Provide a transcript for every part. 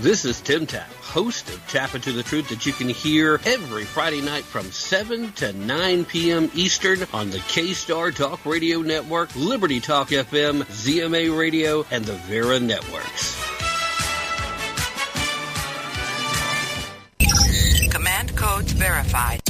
This is Tim Tapp, host of Tapp Into the Truth that you can hear every Friday night from 7 to 9 p.m. Eastern on the K-Star Talk Radio Network, Liberty Talk FM, ZMA Radio, and the Vera Networks. Command codes verified.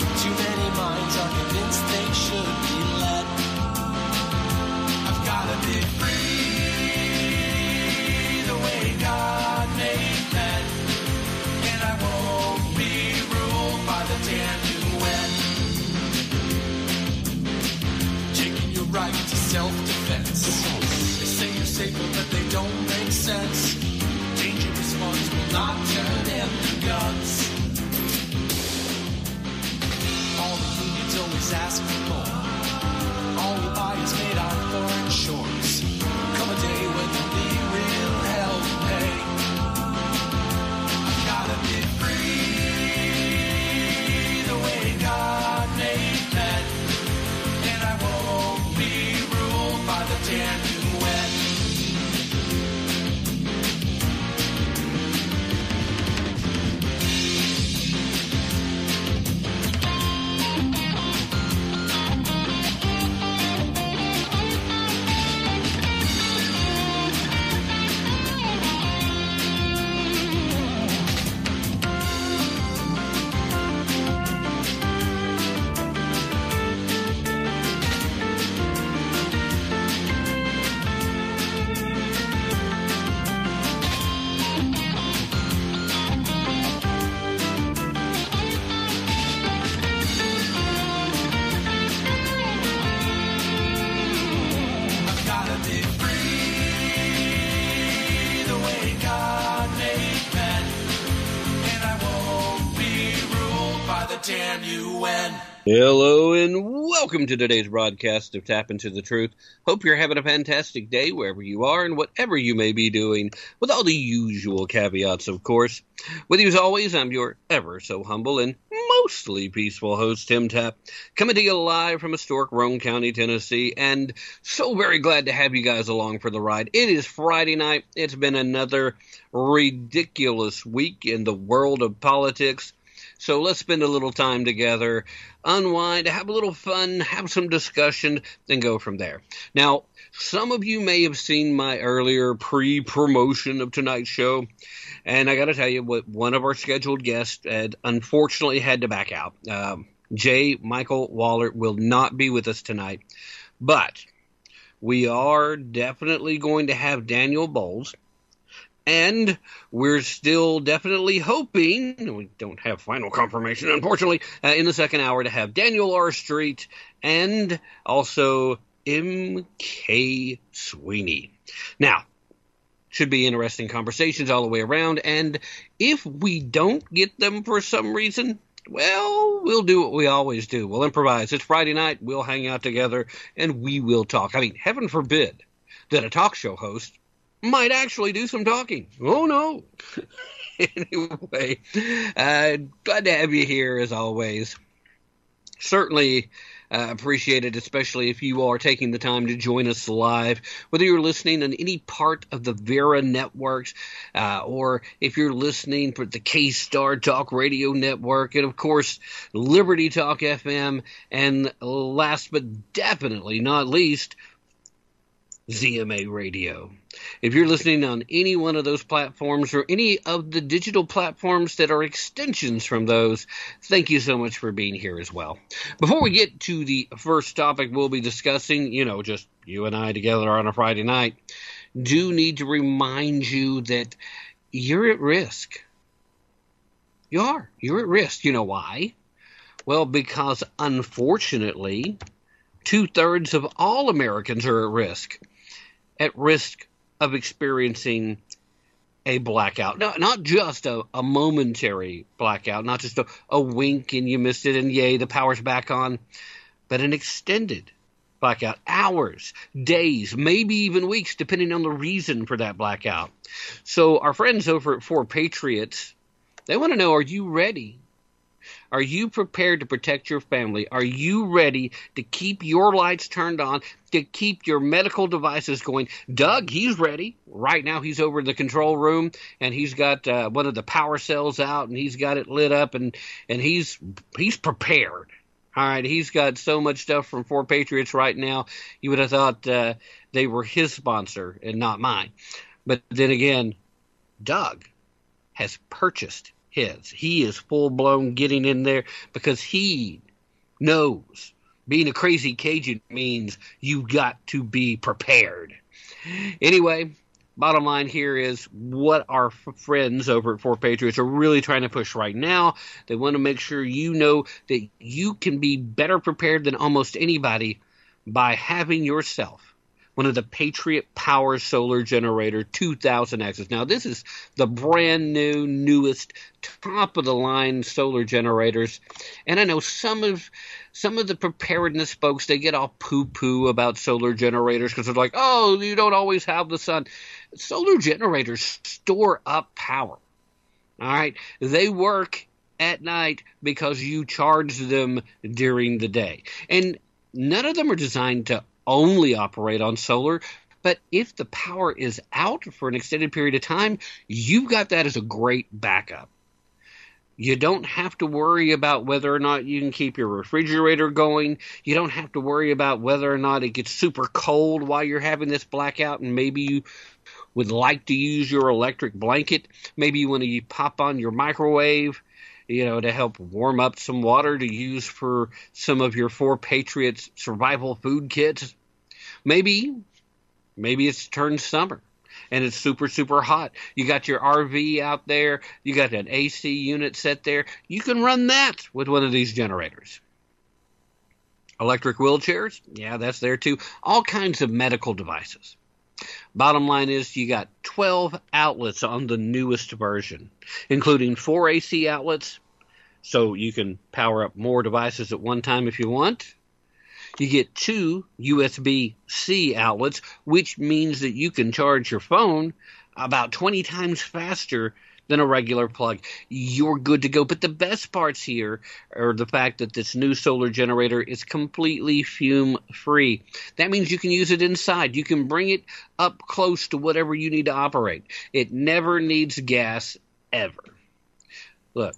Many are convinced they should be led. I've gotta be free ask for more. Hello and welcome to today's broadcast of Tapp Into the Truth. Hope you're having a fantastic day wherever you are and whatever you may be doing, with all the usual caveats, of course. With you as always, I'm your ever so humble and mostly peaceful host, Tim Tapp, coming to you live from historic Roane County, Tennessee, and so very glad to have you guys along for the ride. It is Friday night. It's been another ridiculous week in the world of politics. So let's spend a little time together, unwind, have a little fun, have some discussion, then go from there. Now, some of you may have seen my earlier pre promotion of tonight's show, and I got to tell you, what one of our scheduled guests had unfortunately had to back out. Um, J. Michael Waller will not be with us tonight, but we are definitely going to have Daniel Bolz. And we're still definitely hoping, we don't have final confirmation, unfortunately, uh, in the second hour to have Daniel R. Street and also M.K. Sweeney. Now, should be interesting conversations all the way around, and if we don't get them for some reason, well, we'll do what we always do. We'll improvise. It's Friday night, we'll hang out together, and we will talk. I mean, heaven forbid that a talk show host might actually do some talking. Oh no. anyway, uh, glad to have you here as always. Certainly uh, appreciate it, especially if you are taking the time to join us live, whether you're listening on any part of the Vera networks, uh, or if you're listening for the K Star Talk Radio Network, and of course Liberty Talk FM, and last but definitely not least, ZMA Radio. If you're listening on any one of those platforms or any of the digital platforms that are extensions from those, thank you so much for being here as well. Before we get to the first topic we'll be discussing, you know, just you and I together on a Friday night, do need to remind you that you're at risk. You are. You're at risk. You know why? Well, because unfortunately, two thirds of all Americans are at risk, at risk of experiencing a blackout. No, not just a, a momentary blackout, not just a, a wink and you missed it and yay, the power's back on, but an extended blackout, hours, days, maybe even weeks, depending on the reason for that blackout. So our friends over at Four Patriots, they want to know, are you ready are you prepared to protect your family? Are you ready to keep your lights turned on, to keep your medical devices going? Doug, he's ready. Right now, he's over in the control room and he's got uh, one of the power cells out and he's got it lit up and and he's he's prepared. All right, he's got so much stuff from Four Patriots right now. You would have thought uh, they were his sponsor and not mine. But then again, Doug has purchased his. He is full blown getting in there because he knows being a crazy Cajun means you've got to be prepared. Anyway, bottom line here is what our f- friends over at Four Patriots are really trying to push right now. They want to make sure you know that you can be better prepared than almost anybody by having yourself one of the Patriot Power Solar Generator 2000Xs. Now, this is the brand new, newest, top of the line solar generators. And I know some of some of the preparedness folks they get all poo poo about solar generators because they're like, oh, you don't always have the sun. Solar generators store up power. All right, they work at night because you charge them during the day, and none of them are designed to only operate on solar. But if the power is out for an extended period of time, you've got that as a great backup. You don't have to worry about whether or not you can keep your refrigerator going. You don't have to worry about whether or not it gets super cold while you're having this blackout and maybe you would like to use your electric blanket. Maybe you want to pop on your microwave you know, to help warm up some water to use for some of your Four Patriots survival food kits. Maybe, maybe it's turned summer and it's super, super hot. You got your RV out there, you got an AC unit set there. You can run that with one of these generators. Electric wheelchairs, yeah, that's there too. All kinds of medical devices. Bottom line is you got 12 outlets on the newest version, including four AC outlets, so you can power up more devices at one time if you want. You get two USB C outlets, which means that you can charge your phone about 20 times faster than a regular plug. You're good to go. But the best parts here are the fact that this new solar generator is completely fume free. That means you can use it inside. You can bring it up close to whatever you need to operate. It never needs gas ever. Look,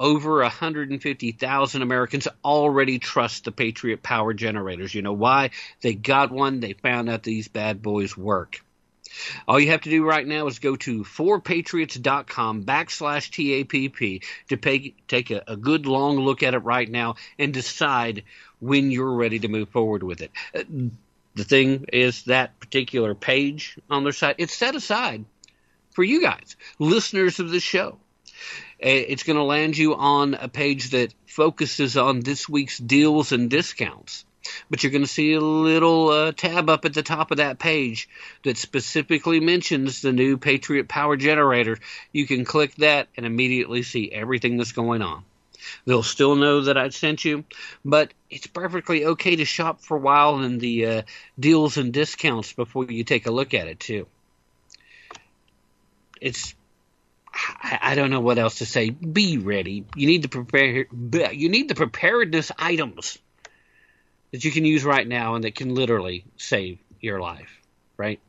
over 150,000 Americans already trust the Patriot Power generators. You know why? They got one, they found out these bad boys work. All you have to do right now is go to 4patriots.com backslash TAPP to pay, take a, a good long look at it right now and decide when you're ready to move forward with it. Uh, the thing is that particular page on their site, it's set aside for you guys, listeners of the show. Uh, it's going to land you on a page that focuses on this week's deals and discounts but you're going to see a little uh, tab up at the top of that page that specifically mentions the new Patriot Power Generator. You can click that and immediately see everything that's going on. They'll still know that I sent you, but it's perfectly okay to shop for a while in the uh, deals and discounts before you take a look at it too. It's I don't know what else to say. Be ready. You need to prepare. You need the preparedness items that you can use right now and that can literally save your life, right?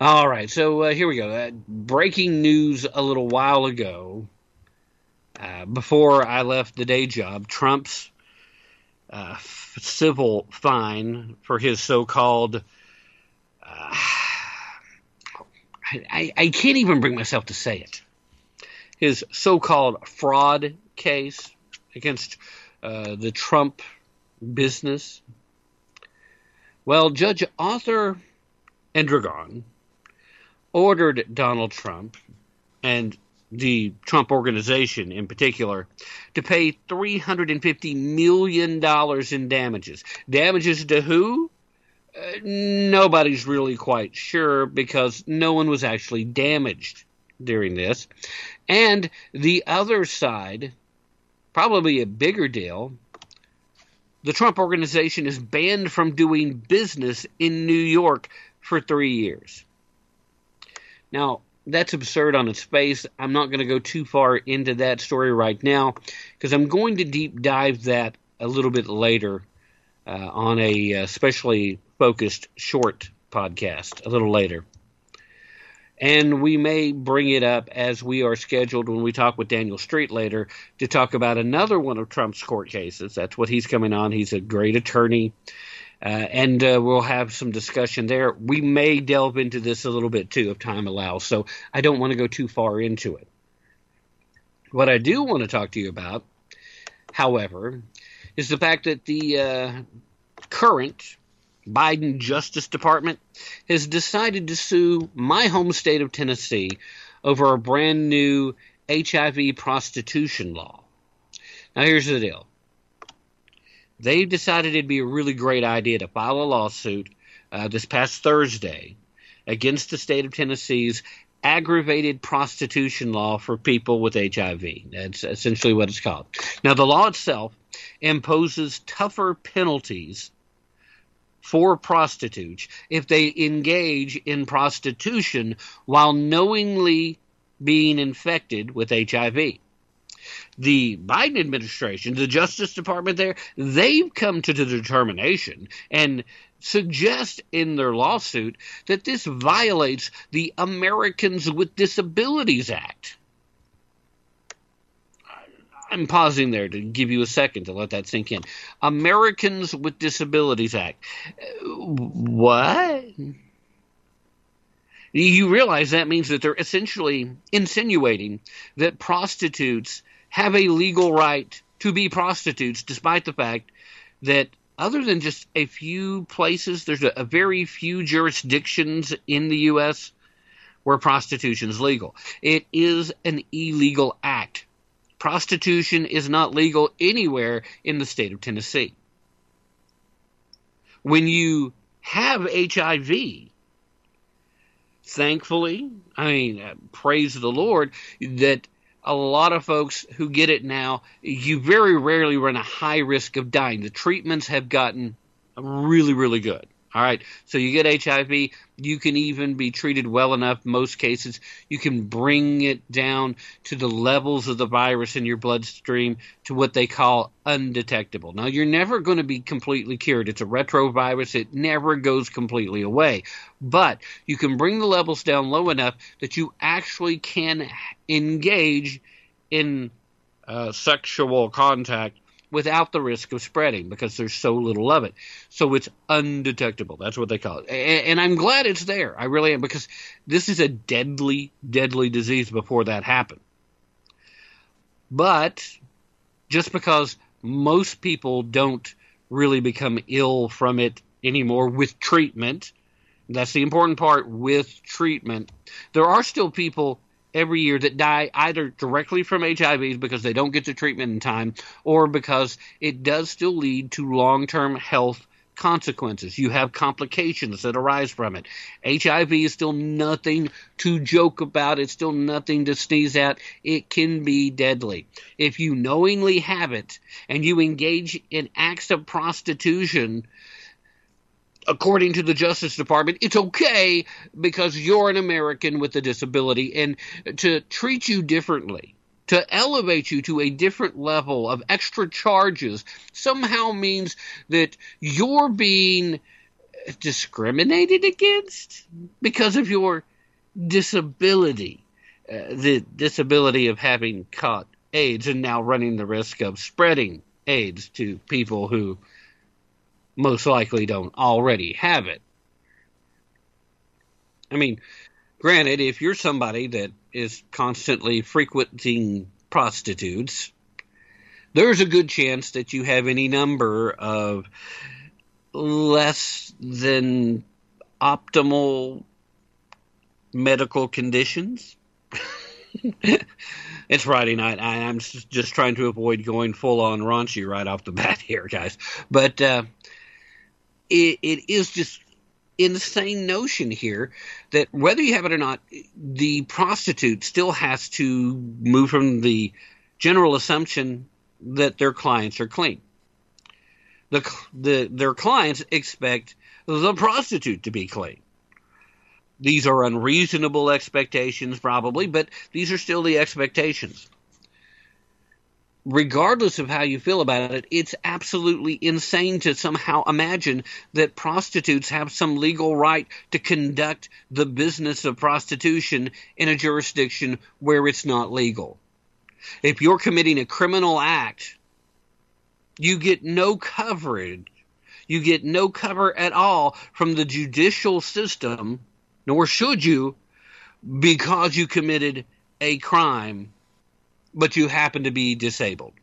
All right, so uh, here we go. Uh, breaking news a little while ago. Uh, before I left the day job, Trump's uh, civil fine for his so-called uh, I, I, can't even bring myself to say it. His so-called fraud case against uh, the Trump business? Well, Judge Arthur Engoron ordered Donald Trump and the Trump organization in particular, to pay $350 million in damages. Damages to who? Uh, nobody's really quite sure because no one was actually damaged during this. And the other side, probably a bigger deal, the Trump organization is banned from doing business in New York for three years. Now, that's absurd on its face. I'm not going to go too far into that story right now because I'm going to deep dive that a little bit later uh, on a uh, specially focused short podcast a little later. And we may bring it up as we are scheduled when we talk with Daniel Street later to talk about another one of Trump's court cases. That's what he's coming on. He's a great attorney. Uh, and uh, we'll have some discussion there. We may delve into this a little bit too, if time allows. So I don't want to go too far into it. What I do want to talk to you about, however, is the fact that the uh, current Biden Justice Department has decided to sue my home state of Tennessee over a brand new HIV prostitution law. Now, here's the deal they decided it'd be a really great idea to file a lawsuit uh, this past Thursday against the state of Tennessee's aggravated prostitution law for people with HIV. That's essentially what it's called. Now, the law itself imposes tougher penalties for prostitutes if they engage in prostitution while knowingly being infected with HIV the Biden administration, the Justice Department there, they've come to the determination and suggest in their lawsuit that this violates the Americans with Disabilities Act. I'm pausing there to give you a second to let that sink in. Americans with Disabilities Act. What? You realize that means that they're essentially insinuating that prostitutes have a legal right to be prostitutes, despite the fact that other than just a few places, there's a, a very few jurisdictions in the U.S. where prostitution is legal. It is an illegal act. Prostitution is not legal anywhere in the state of Tennessee. When you have HIV, thankfully, I mean, uh, praise the Lord that a lot of folks who get it now, you very rarely run a high risk of dying. The treatments have gotten really, really good. All right. So you get HIV, you can even be treated well enough. Most cases, you can bring it down to the levels of the virus in your bloodstream to what they call undetectable. Now, you're never going to be completely cured. It's a retrovirus. It never goes completely away. But you can bring the levels down low enough that you actually can engage in uh, sexual contact without the risk of spreading because there's so little of it. So it's undetectable. That's what they call it. And, and, I'm glad it's there. I really am because this is a deadly, deadly disease before that happened. But just because most people don't really become ill from it anymore with treatment, that's the important part with treatment, there are still people every year that die either directly from HIV because they don't get the treatment in time or because it does still lead to long term health consequences. You have complications that arise from it. HIV is still nothing to joke about. It's still nothing to sneeze at. It can be deadly. If you knowingly have it and you engage in acts of prostitution, according to the Justice Department, it's okay because you're an American with a disability and to treat you differently, to elevate you to a different level of extra charges somehow means that you're being discriminated against because of your disability. Uh, the disability of having caught AIDS and now running the risk of spreading AIDS to people who most likely don't already have it. I mean, granted, if you're somebody that is constantly frequenting prostitutes, there's a good chance that you have any number of less than optimal medical conditions. it's Friday night. I, am just trying to avoid going full on raunchy right off the bat here, guys. But uh, it, it is just insane notion here that whether you have it or not, the prostitute still has to move from the general assumption that their clients are clean. The, the, their clients expect the prostitute to be clean. These are unreasonable expectations, probably, but these are still the expectations regardless of how you feel about it, it's absolutely insane to somehow imagine that prostitutes have some legal right to conduct the business of prostitution in a jurisdiction where it's not legal. If you're committing a criminal act, you get no coverage. You get no cover at all from the judicial system, nor should you, because you committed a crime but you happen to be disabled.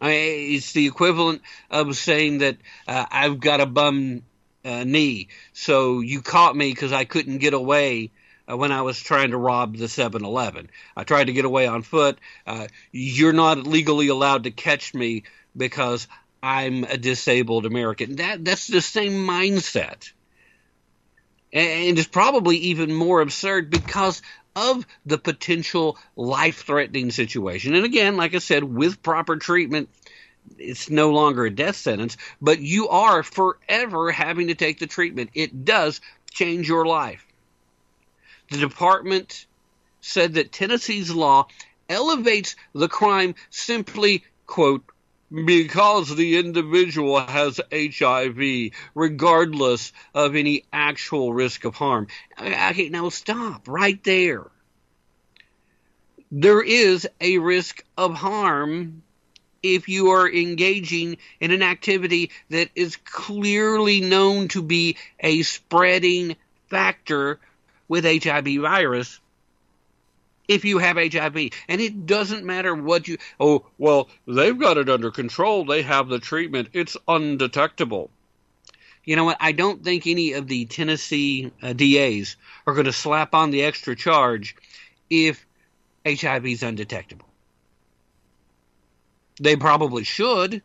I it's the equivalent of saying that uh, I've got a bum uh, knee, so you caught me because I couldn't get away uh, when I was trying to rob the 7-Eleven. I tried to get away on foot. Uh, you're not legally allowed to catch me because I'm a disabled American. That that's the same mindset. And it's probably even more absurd because of the potential life threatening situation. And again, like I said, with proper treatment, it's no longer a death sentence, but you are forever having to take the treatment. It does change your life. The department said that Tennessee's law elevates the crime simply, quote, because the individual has HIV, regardless of any actual risk of harm. Okay, now stop right there. There is a risk of harm if you are engaging in an activity that is clearly known to be a spreading factor with HIV virus if you have HIV. And it doesn't matter what you, oh, well, they've got it under control. They have the treatment. It's undetectable. You know what? I don't think any of the Tennessee uh, DAs are going to slap on the extra charge if HIV is undetectable. They probably should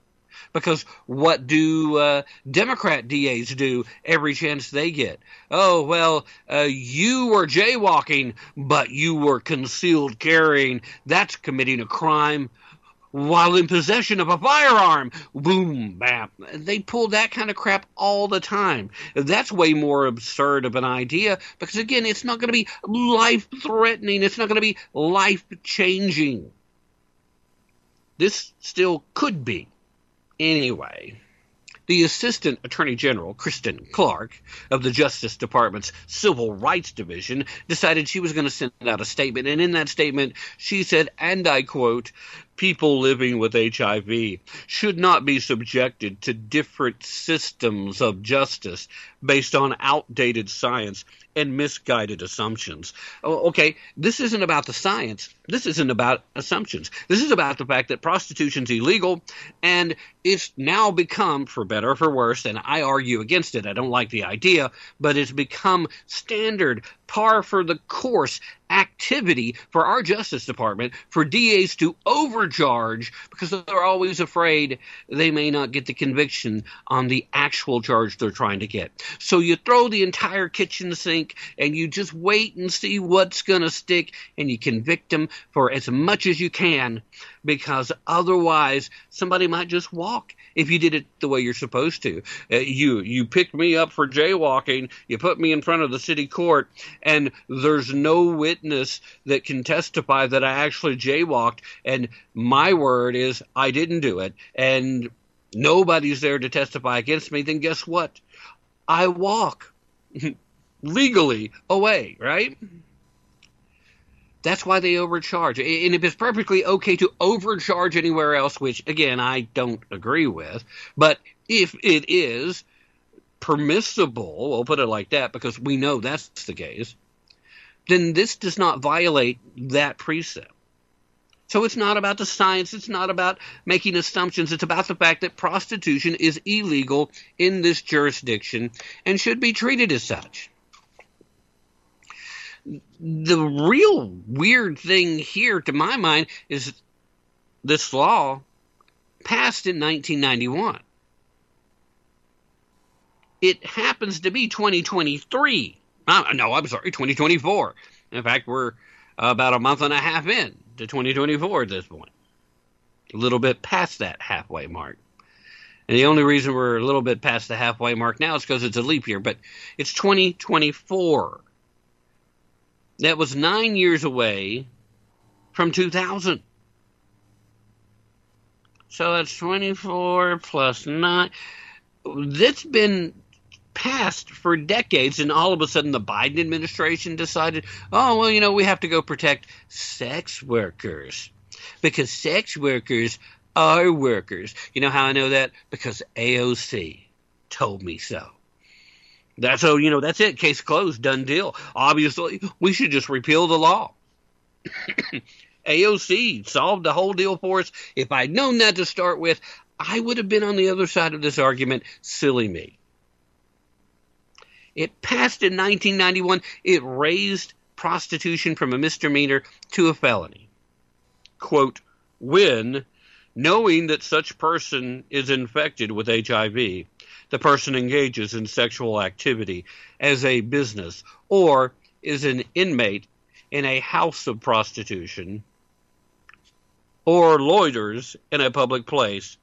because what do uh, Democrat DAs do every chance they get? Oh, well, uh, you were jaywalking, but you were concealed carrying. That's committing a crime while in possession of a firearm. Boom, bam. They pull that kind of crap all the time. That's way more absurd of an idea because, again, it's not going to be life threatening, it's not going to be life changing. This still could be Anyway, the Assistant Attorney General, Kristen Clarke, of the Justice Department's Civil Rights Division, decided she was going to send out a statement. And in that statement, she said, and I quote, people living with HIV should not be subjected to different systems of justice based on outdated science and misguided assumptions. Okay, this isn't about the science. This isn't about assumptions. This is about the fact that prostitution's illegal and it's now become, for better or for worse, and I argue against it. I don't like the idea, but it's become standard, par for the course activity for our Justice Department for DAs to overcharge because they're always afraid they may not get the conviction on the actual charge they're trying to get. So you throw the entire kitchen sink and you just wait and see what's going to stick and you convict them for as much as you can because otherwise somebody might just walk if you did it the way you're supposed to. Uh, you you picked me up for jaywalking, you put me in front of the city court, and there's no witness that can testify that I actually jaywalked, and my word is I didn't do it, and nobody's there to testify against me. Then guess what? I walk legally away, right? That's why they overcharge. And if it's perfectly okay to overcharge anywhere else, which again I don't agree with, but if it is permissible, we'll put it like that because we know that's the case, then this does not violate that precept. So it's not about the science, it's not about making assumptions, it's about the fact that prostitution is illegal in this jurisdiction and should be treated as such. The real weird thing here, to my mind, is this law passed in 1991. It happens to be 2023. Uh, no, I'm sorry, 2024. In fact, we're about a month and a half in to 2024 at this point. A little bit past that halfway mark. And the only reason we're a little bit past the halfway mark now is because it's a leap year, but it's 2024. That was nine years away from 2000. So that's 24 plus 9. That's been passed for decades, and all of a sudden the Biden administration decided, oh, well, you know, we have to go protect sex workers because sex workers are workers. You know how I know that? Because AOC told me so. That's so you know that's it. Case closed, done deal. Obviously, we should just repeal the law. AOC solved the whole deal for us. If I'd known that to start with, I would have been on the other side of this argument. Silly me. It passed in 1991. It raised prostitution from a misdemeanor to a felony. Quote, when, knowing that such person is infected with HIV, the person engages in sexual activity as a business or is an inmate in a house of prostitution or loiters in a public place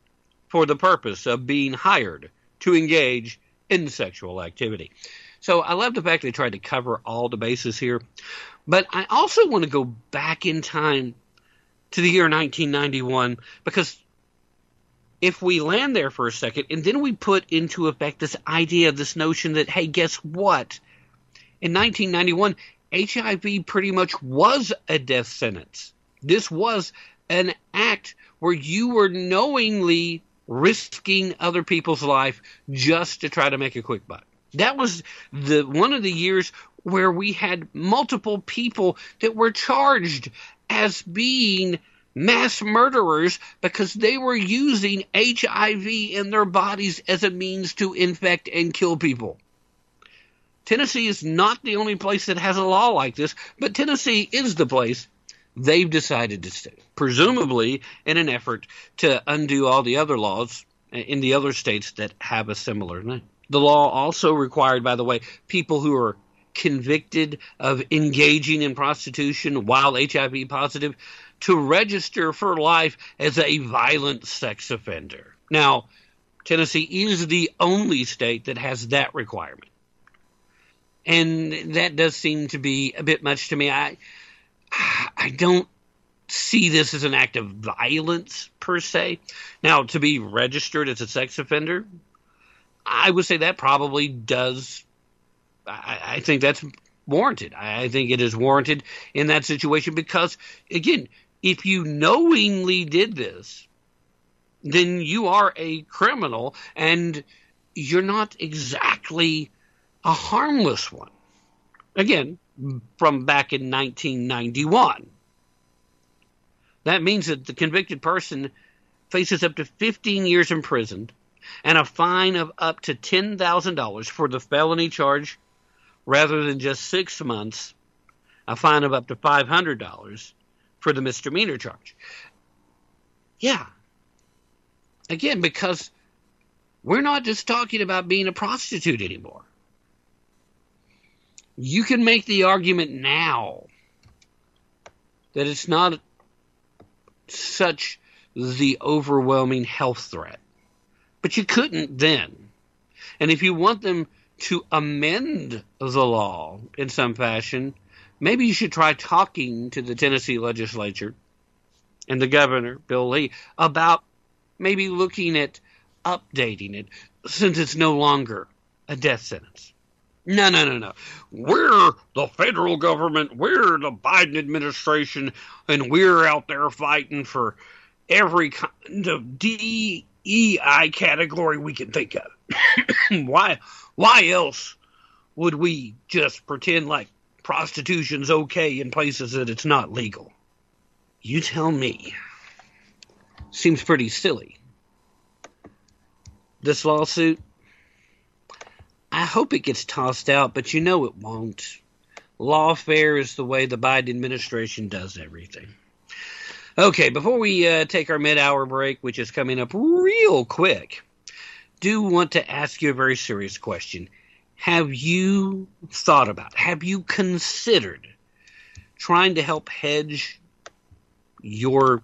for the purpose of being hired to engage in sexual activity. So I love the fact they tried to cover all the bases here. But I also want to go back in time to the year 1991 because if we land there for a second and then we put into effect this idea, this notion that, hey, guess what? In 1991, HIV pretty much was a death sentence. This was an act where you were knowingly risking other people's life just to try to make a quick buck. That was the one of the years where we had multiple people that were charged as being mass murderers because they were using HIV in their bodies as a means to infect and kill people. Tennessee is not the only place that has a law like this, but Tennessee is the place they've decided to stay, presumably in an effort to undo all the other laws in the other states that have a similar name. The law also required, by the way, people who are convicted of engaging in prostitution while HIV positive to register for life as a violent sex offender. Now, Tennessee is the only state that has that requirement. And that does seem to be a bit much to me. I I don't see this as an act of violence per se. Now, to be registered as a sex offender, I would say that probably does. I, I think that's warranted. I, I think it is warranted in that situation because, again, if you knowingly did this, then you are a criminal and you're not exactly a harmless one. Again, from back in 1991. That means that the convicted person faces up to 15 years in prison and a fine of up to $10,000 for the felony charge rather than just six months, a fine of up to $500 for the misdemeanor charge. Yeah. Again, because we're not just talking about being a prostitute anymore. You can make the argument now that it's not such the overwhelming health threat. But you couldn't then. And if you want them to amend the law in some fashion, maybe you should try talking to the Tennessee legislature and the governor, Bill Lee, about maybe looking at updating it since it's no longer a death sentence. No, no, no, no. We're the federal government, we're the Biden administration, and we're out there fighting for every kind of DEI category we can think of. why why else would we just pretend like prostitution's okay in places that it's not legal? You tell me. Seems pretty silly. This lawsuit, I hope it gets tossed out, but you know it won't. lawfare is the way the Biden administration does everything. Okay, before we uh, take our mid hour break, which is coming up real quick, do want to ask you a very serious question. Have you thought about, have you considered trying to help hedge your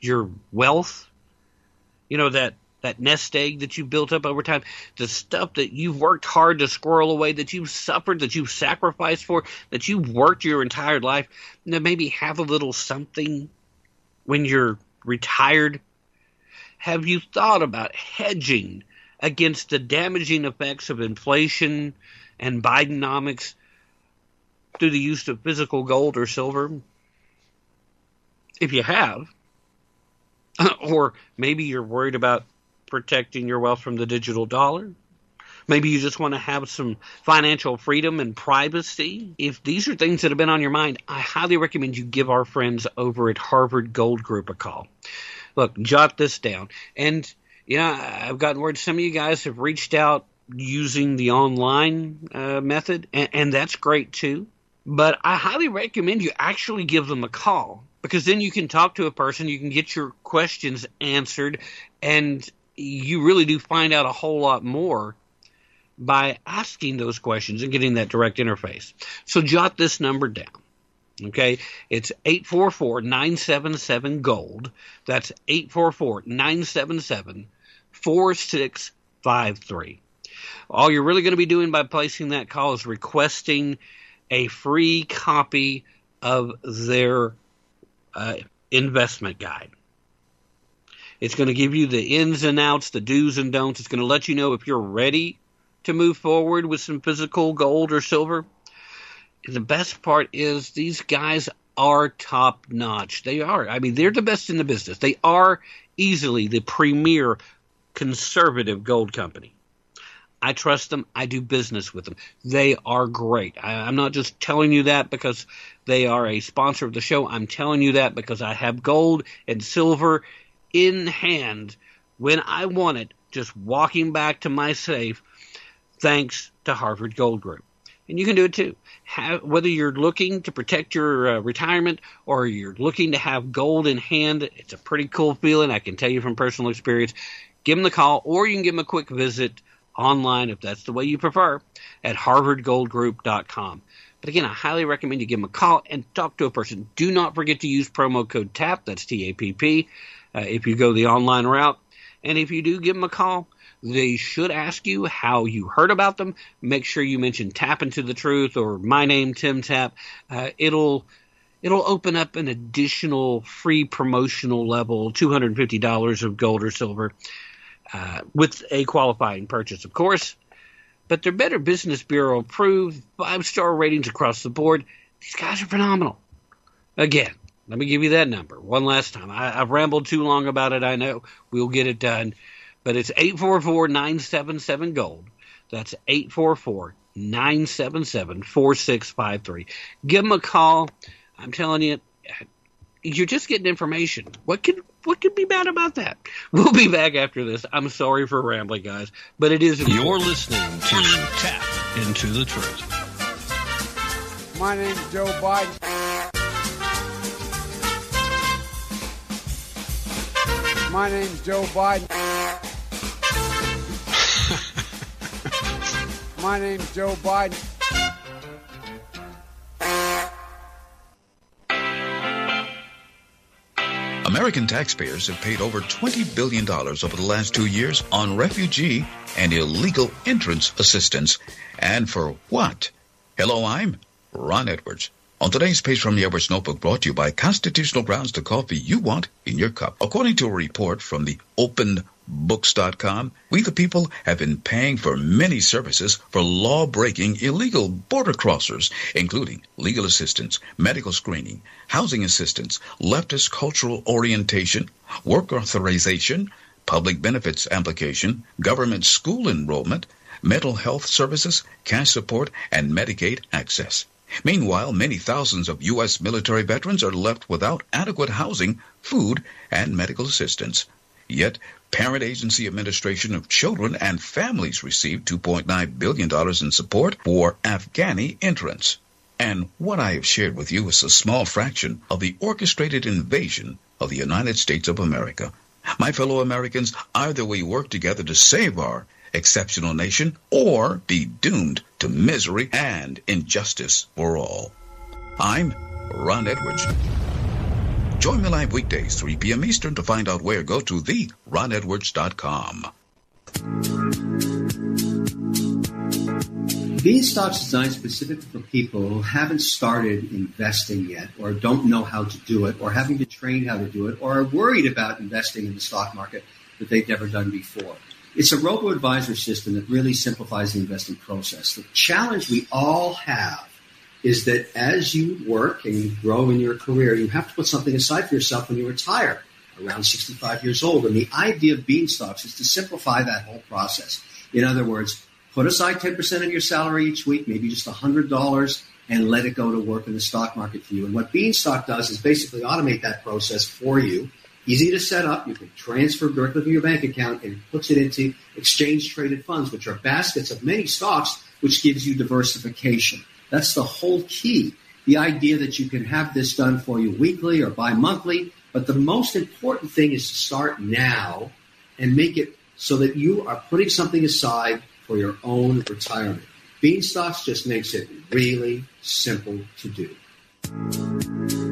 your wealth? You know that that nest egg that you built up over time, the stuff that you've worked hard to squirrel away, that you've suffered, that you've sacrificed for, that you've worked your entire life, and then maybe have a little something when you're retired. Have you thought about hedging against the damaging effects of inflation and Bidenomics through the use of physical gold or silver? If you have, or maybe you're worried about protecting your wealth from the digital dollar. Maybe you just want to have some financial freedom and privacy. If these are things that have been on your mind, I highly recommend you give our friends over at Harvard Gold Group a call. Look, jot this down. And, you know, I've gotten word some of you guys have reached out using the online uh, method, and, and that's great too. But I highly recommend you actually give them a call because then you can talk to a person, you can get your questions answered, and you really do find out a whole lot more by asking those questions and getting that direct interface. So jot this number down. Okay, it's 844 977 Gold. That's 844 977 4653. All you're really going to be doing by placing that call is requesting a free copy of their uh, investment guide. It's going to give you the ins and outs, the do's and don'ts. It's going to let you know if you're ready to move forward with some physical gold or silver. The best part is these guys are top notch. They are. I mean, they're the best in the business. They are easily the premier conservative gold company. I trust them. I do business with them. They are great. I, am not just telling you that because they are a sponsor of the show. I'm telling you that because I have gold and silver in hand when I want it, just walking back to my safe, thanks to Harvard Gold Group. And you can do it too. Have, whether you're looking to protect your uh, retirement or you're looking to have gold in hand, it's a pretty cool feeling. I can tell you from personal experience. Give them the call, or you can give them a quick visit online if that's the way you prefer at harvardgoldgroup.com. But again, I highly recommend you give them a call and talk to a person. Do not forget to use promo code TAPP, that's T A P P, uh, if you go the online route. And if you do give them a call, they should ask you how you heard about them. Make sure you mention Tapp into the Truth or my name, Tim Tapp. Uh, it'll it'll open up an additional free promotional level, two hundred and fifty dollars of gold or silver, uh, with a qualifying purchase, of course. But they're Better Business Bureau approved, five star ratings across the board. These guys are phenomenal. Again, let me give you that number one last time. I, have rambled too long about it. I know we'll get it done, but it's eight four four nine seven seven gold. That's eight four four nine seven seven four six five three. Give them a call. I'm telling you, you're just getting information. What could what could be bad about that? We'll be back after this. I'm sorry for rambling, guys, but it is. Important. You're listening to Tapp into the Truth. My name's Joe Biden. My name's Joe Biden. My name's Joe Biden. American taxpayers have paid over $20 billion over the last two years on refugee and illegal entrance assistance. And for what? Hello, I'm Ron Edwards. On today's page from the Edwards Notebook brought to you by Constitutional Grounds, the coffee you want in your cup. According to a report from the openbooks.com, we the people have been paying for many services for law-breaking illegal border crossers, including legal assistance, medical screening, housing assistance, leftist cultural orientation, work authorization, public benefits application, government school enrollment, mental health services, cash support, and Medicaid access. Meanwhile, many thousands of U.S. military veterans are left without adequate housing, food, and medical assistance. Yet, Parent Agency Administration of Children and Families received $2.9 billion in support for Afghani entrance. And what I have shared with you is a small fraction of the orchestrated invasion of the United States of America. My fellow Americans, either we work together to save our exceptional nation or be doomed to misery and injustice for all. I'm Ron Edwards. Join me live weekdays, 3 p.m. Eastern to find out where. Go to theronedwards.com. Beanstox designed specifically for people who haven't started investing yet, or don't know how to do it, or having to train how to do it, or are worried about investing in the stock market that they've never done before. It's a robo advisor system that really simplifies the investing process. The challenge we all have is that as you work and you grow in your career, you have to put something aside for yourself when you retire around 65 years old. And the idea of Beanstox is to simplify that whole process. In other words, put aside 10% of your salary each week, maybe just $100, and let it go to work in the stock market for you. And what Beanstox does is basically automate that process for you. Easy to set up. You can transfer directly from your bank account and it puts it into exchange traded funds, which are baskets of many stocks, which gives you diversification. That's the whole key. The idea that you can have this done for you weekly or bi monthly. But the most important thing is to start now and make it so that you are putting something aside for your own retirement. Beanstox just makes it really simple to do.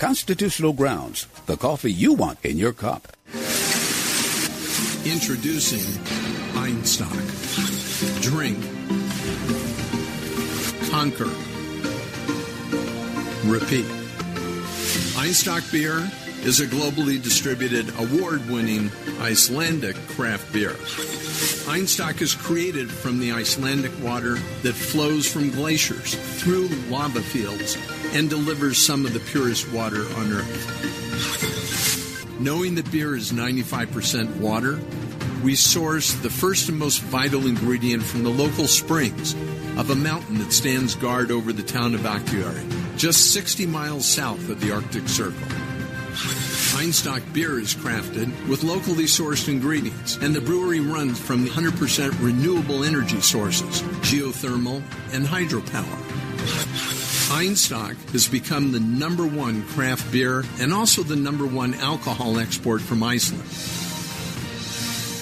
Constitutional Grounds, the coffee you want in your cup. Introducing Einstök. Drink. Conquer. Repeat. Einstök beer is a globally distributed, award winning Icelandic craft beer. Einstök is created from the Icelandic water that flows from glaciers through lava fields and delivers some of the purest water on earth. Knowing that beer is 95% water, we source the first and most vital ingredient from the local springs of a mountain that stands guard over the town of Akureyri, just 60 miles south of the Arctic Circle. Einstök beer is crafted with locally sourced ingredients, and the brewery runs from 100% renewable energy sources, geothermal and hydropower. Einstök has become the number one craft beer and also the number one alcohol export from Iceland.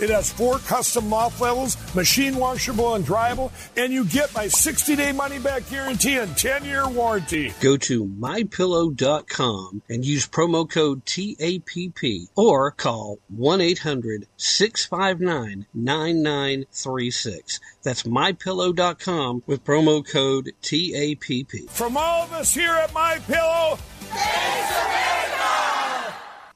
It has four custom loft levels, machine washable and dryable, and you get my 60-day money-back guarantee and 10-year warranty. Go to mypillow.com and use promo code TAPP or call 1-800-659-9936. That's mypillow.com with promo code TAPP. From all of us here at My Pillow,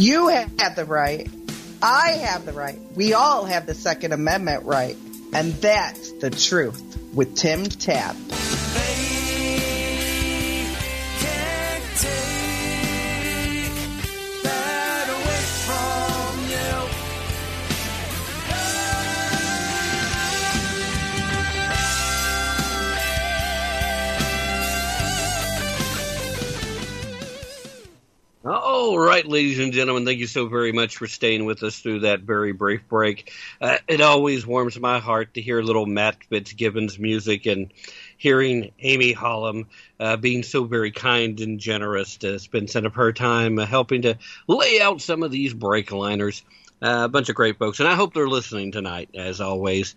You have the right. I have the right. We all have the Second Amendment right. And that's the truth with Tim Tapp. All right, ladies and gentlemen, thank you so very much for staying with us through that very brief break. Uh, it always warms my heart to hear little Matt Fitzgibbons music and hearing Amy Hollum uh, being so very kind and generous to spend some of her time uh, helping to lay out some of these break liners. Uh, a bunch of great folks, and I hope they're listening tonight, as always.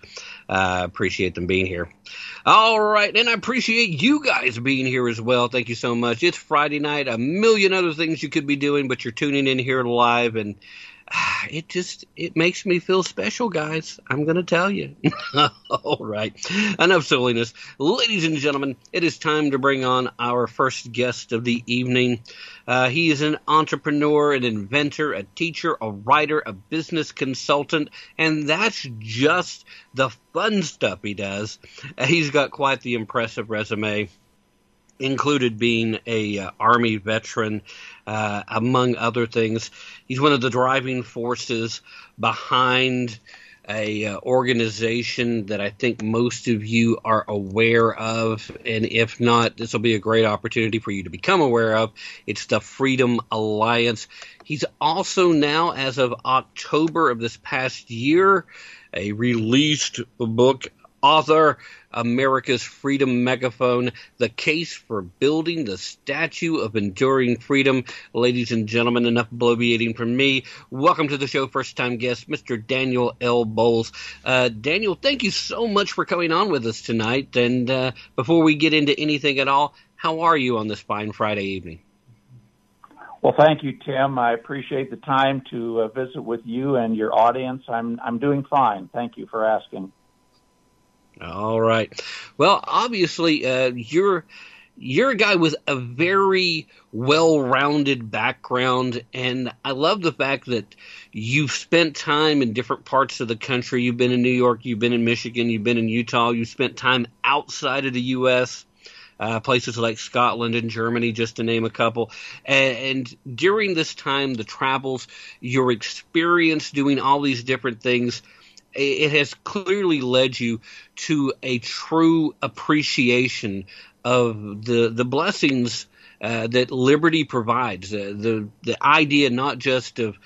Uh, appreciate them being here. All right, and I appreciate you guys being here as well. Thank you so much. It's Friday night, a million other things you could be doing, but you're tuning in here live, and it just it makes me feel special, guys. I'm going to tell you. All right, enough silliness, ladies and gentlemen. It is time to bring on our first guest of the evening. Uh, he is an entrepreneur, an inventor, a teacher, a writer, a business consultant, and that's just the fun stuff he does. Uh, he's got quite the impressive resume included being a uh, army veteran uh, among other things he's one of the driving forces behind a uh, organization that I think most of you are aware of, and if not, this will be a great opportunity for you to become aware of. It's the Freedom Alliance. He's also now, as of October of this past year, a released book author, America's Freedom Megaphone, The Case for Building the Statue of Enduring Freedom. Ladies and gentlemen, enough bloviating from me. Welcome to the show, first time guest, Mr. Daniel L. Bolz. Uh, Daniel, thank you so much for coming on with us tonight. And uh, before we get into anything at all, how are you on this fine Friday evening? Well, thank you, Tim. I appreciate the time to uh, visit with you and your audience. I'm I'm doing fine. Thank you for asking. All right. Well, obviously, uh, you're you're a guy with a very well-rounded background, and I love the fact that you've spent time in different parts of the country. You've been in New York, you've been in Michigan, you've been in Utah, you've spent time outside of the U.S. Uh, places like Scotland and Germany, just to name a couple. And, and during this time, the travels, your experience doing all these different things, it has clearly led you to a true appreciation of the the blessings uh, that liberty provides. Uh, the the idea not just of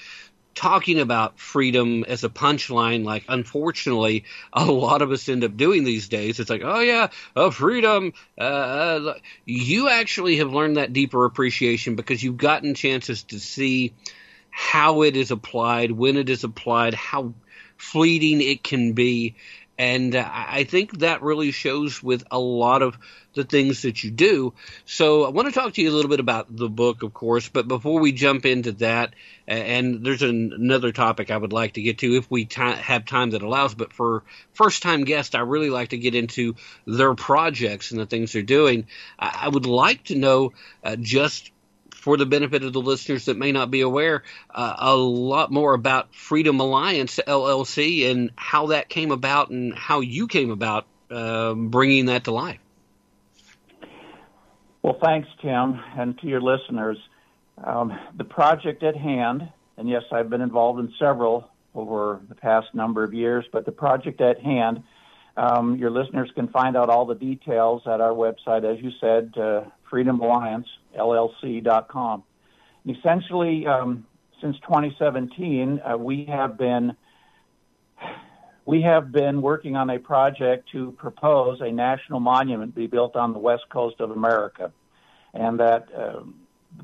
talking about freedom as a punchline, like unfortunately a lot of us end up doing these days. It's like, oh yeah, oh, freedom. Uh, you actually have learned that deeper appreciation because you've gotten chances to see how it is applied, when it is applied, how fleeting it can be. And uh, I think that really shows with a lot of the things that you do. So I want to talk to you a little bit about the book, of course. But before we jump into that, and there's an, another topic I would like to get to if we t- have time that allows. But for first time guests, I really like to get into their projects and the things they're doing. I, I would like to know uh, just for the benefit of the listeners that may not be aware, uh, a lot more about Freedom Alliance LLC and how that came about and how you came about uh, bringing that to life. Well, thanks, Tim, and to your listeners. Um, the project at hand, and yes, I've been involved in several over the past number of years, but the project at hand, um, your listeners can find out all the details at our website, as you said, uh, Freedom Alliance LLC.com. Essentially, um, since 2017, uh, we have been we have been working on a project to propose a national monument be built on the west coast of America, and that uh,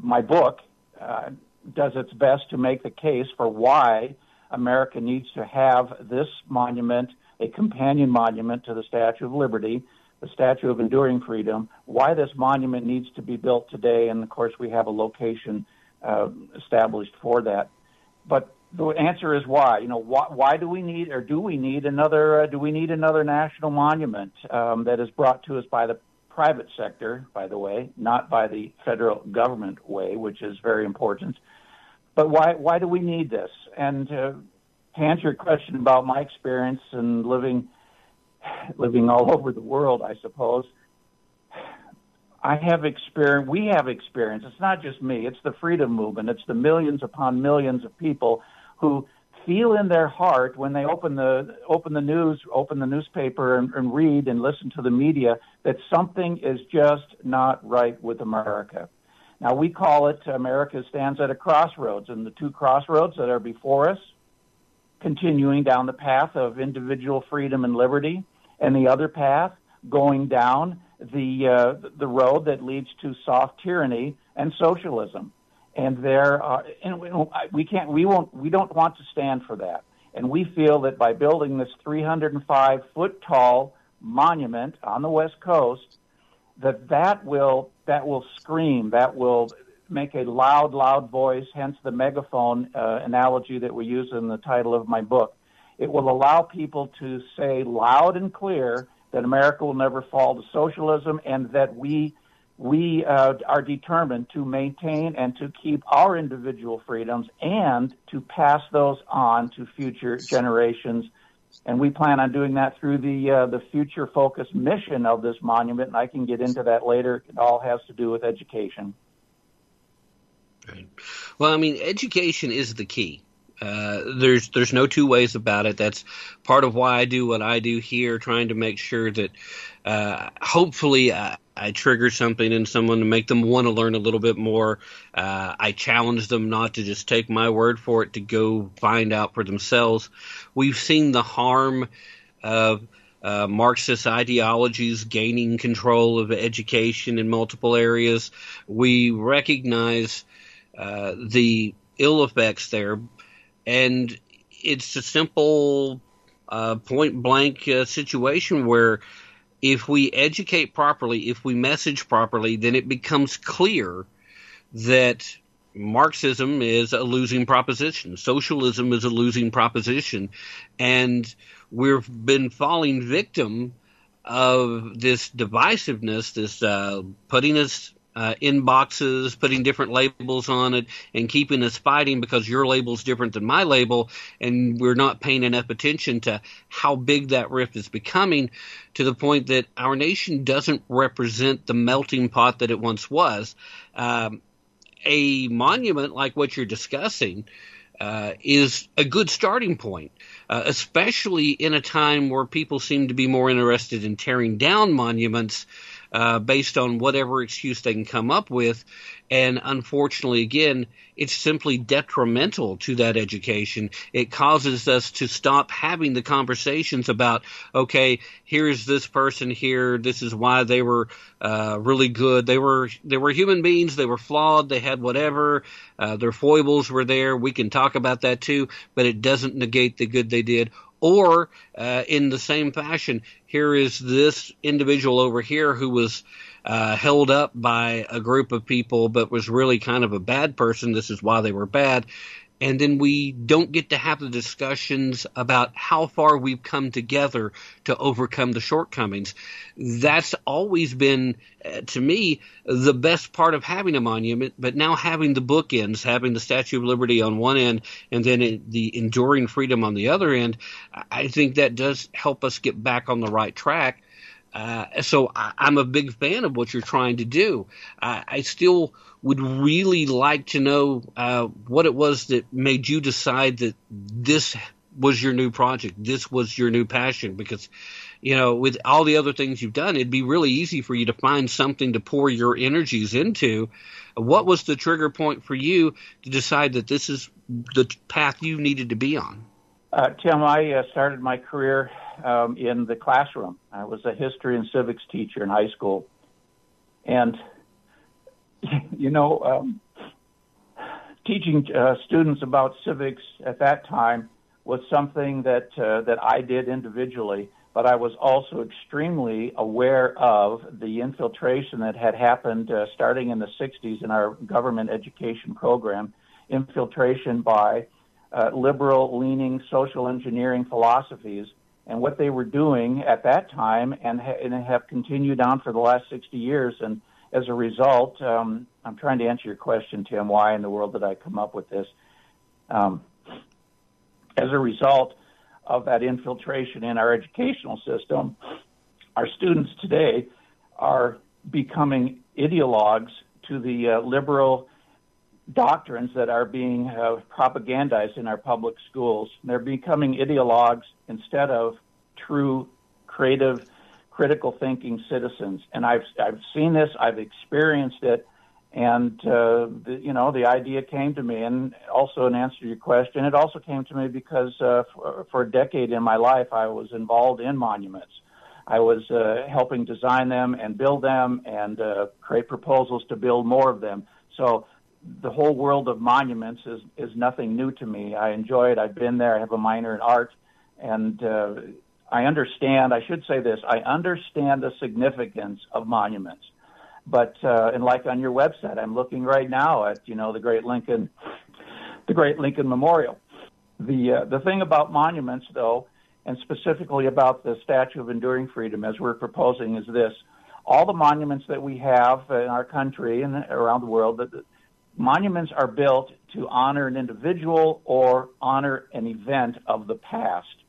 my book uh, does its best to make the case for why America needs to have this monument, a companion monument to the Statue of Liberty, the Statue of Enduring Freedom, why this monument needs to be built today, and of course we have a location uh, established for that. But the answer is why. You know, why, why do we need, or do we need another? Uh, do we need another national monument um, that is brought to us by the private sector, by the way, not by the federal government way, which is very important. But why why do we need this? And uh, to answer your question about my experience and living living all over the world, I suppose. I have experience. We have experience. It's not just me. It's the freedom movement. It's the millions upon millions of people who feel in their heart when they open the open the news, open the newspaper, and, and read and listen to the media that something is just not right with America. Now we call it America stands at a crossroads, and the two crossroads that are before us, continuing down the path of individual freedom and liberty, and the other path going down the uh, the road that leads to soft tyranny and socialism and there are, and we can't, we won't, we don't want to stand for that. And we feel that by building this 305 foot tall monument on the West Coast, that that will, that will scream, that will make a loud, loud voice, hence the megaphone uh, analogy that we use in the title of my book. It will allow people to say loud and clear that America will never fall to socialism and that we we uh, are determined to maintain and to keep our individual freedoms and to pass those on to future generations. And we plan on doing that through the uh, the future focus mission of this monument. And I can get into that later. It all has to do with education. Well, I mean, education is the key. Uh, there's there's no two ways about it. That's part of why I do what I do here, trying to make sure that uh, hopefully I, I, trigger something in someone to make them want to learn a little bit more. Uh, I challenge them not to just take my word for it, to go find out for themselves. We've seen the harm of uh, Marxist ideologies gaining control of education in multiple areas. We recognize uh, the ill effects there and it's a simple uh, point blank uh, situation where if we educate properly, if we message properly, then it becomes clear that Marxism is a losing proposition, socialism is a losing proposition, and we've been falling victim of this divisiveness, this uh, putting us uh, inboxes, putting different labels on it, and keeping us fighting because your label's different than my label, and we're not paying enough attention to how big that rift is becoming to the point that our nation doesn't represent the melting pot that it once was. Um, a monument like what you're discussing uh, is a good starting point. Uh, especially in a time where people seem to be more interested in tearing down monuments uh, based on whatever excuse they can come up with. And unfortunately, again, it's simply detrimental to that education. It causes us to stop having the conversations about, okay, here's this person here. This is why they were uh, really good. They were they were human beings. They were flawed. They had whatever. Uh, their foibles were there. We can talk about that too, but it doesn't negate the good they did or uh, in the same fashion, here is this individual over here who was uh, held up by a group of people, but was really kind of a bad person. This is why they were bad and then we don't get to have the discussions about how far we've come together to overcome the shortcomings. That's always been, uh, to me, the best part of having a monument, but now having the bookends, having the Statue of Liberty on one end and then it, the enduring freedom on the other end, I think that does help us get back on the right track. Uh, so I, am a big fan of what you're trying to do. I, I still would really like to know uh, what it was that made you decide that this was your new project, this was your new passion, because you know, with all the other things you've done, it'd be really easy for you to find something to pour your energies into. What was the trigger point for you to decide that this is the path you needed to be on? Uh, Tim, I uh, started my career um, in the classroom. I was a history and civics teacher in high school. And you know, um, teaching uh, students about civics at that time was something that uh, that I did individually. but I was also extremely aware of the infiltration that had happened uh, starting in the 60s in our government education program, infiltration by uh, liberal leaning social engineering philosophies and what they were doing at that time and, ha- and have continued on for the last 60 years. And as a result, um, I'm trying to answer your question, Tim, why in the world did I come up with this? Um, as a result of that infiltration in our educational system, our students today are becoming ideologues to the uh, liberal doctrines that are being uh, propagandized in our public schools. They're becoming ideologues instead of true, creative, critical thinking citizens. And I've I've seen this, I've experienced it, and uh, the, you know the idea came to me. And also, in answer to your question, it also came to me because uh, for, for a decade in my life, I was involved in monuments. I was uh, helping design them and build them and uh, create proposals to build more of them. So the whole world of monuments is is nothing new to me. I enjoy it. I've been there. I have a minor in art, and uh, I understand. I should say this. I understand the significance of monuments, but uh, and like on your website, I'm looking right now at you know the Great Lincoln, the Great Lincoln Memorial. The uh, the thing about monuments, though, and specifically about the Statue of Enduring Freedom, as we're proposing, is this: all the monuments that we have in our country and around the world that monuments are built to honor an individual or honor an event of the past.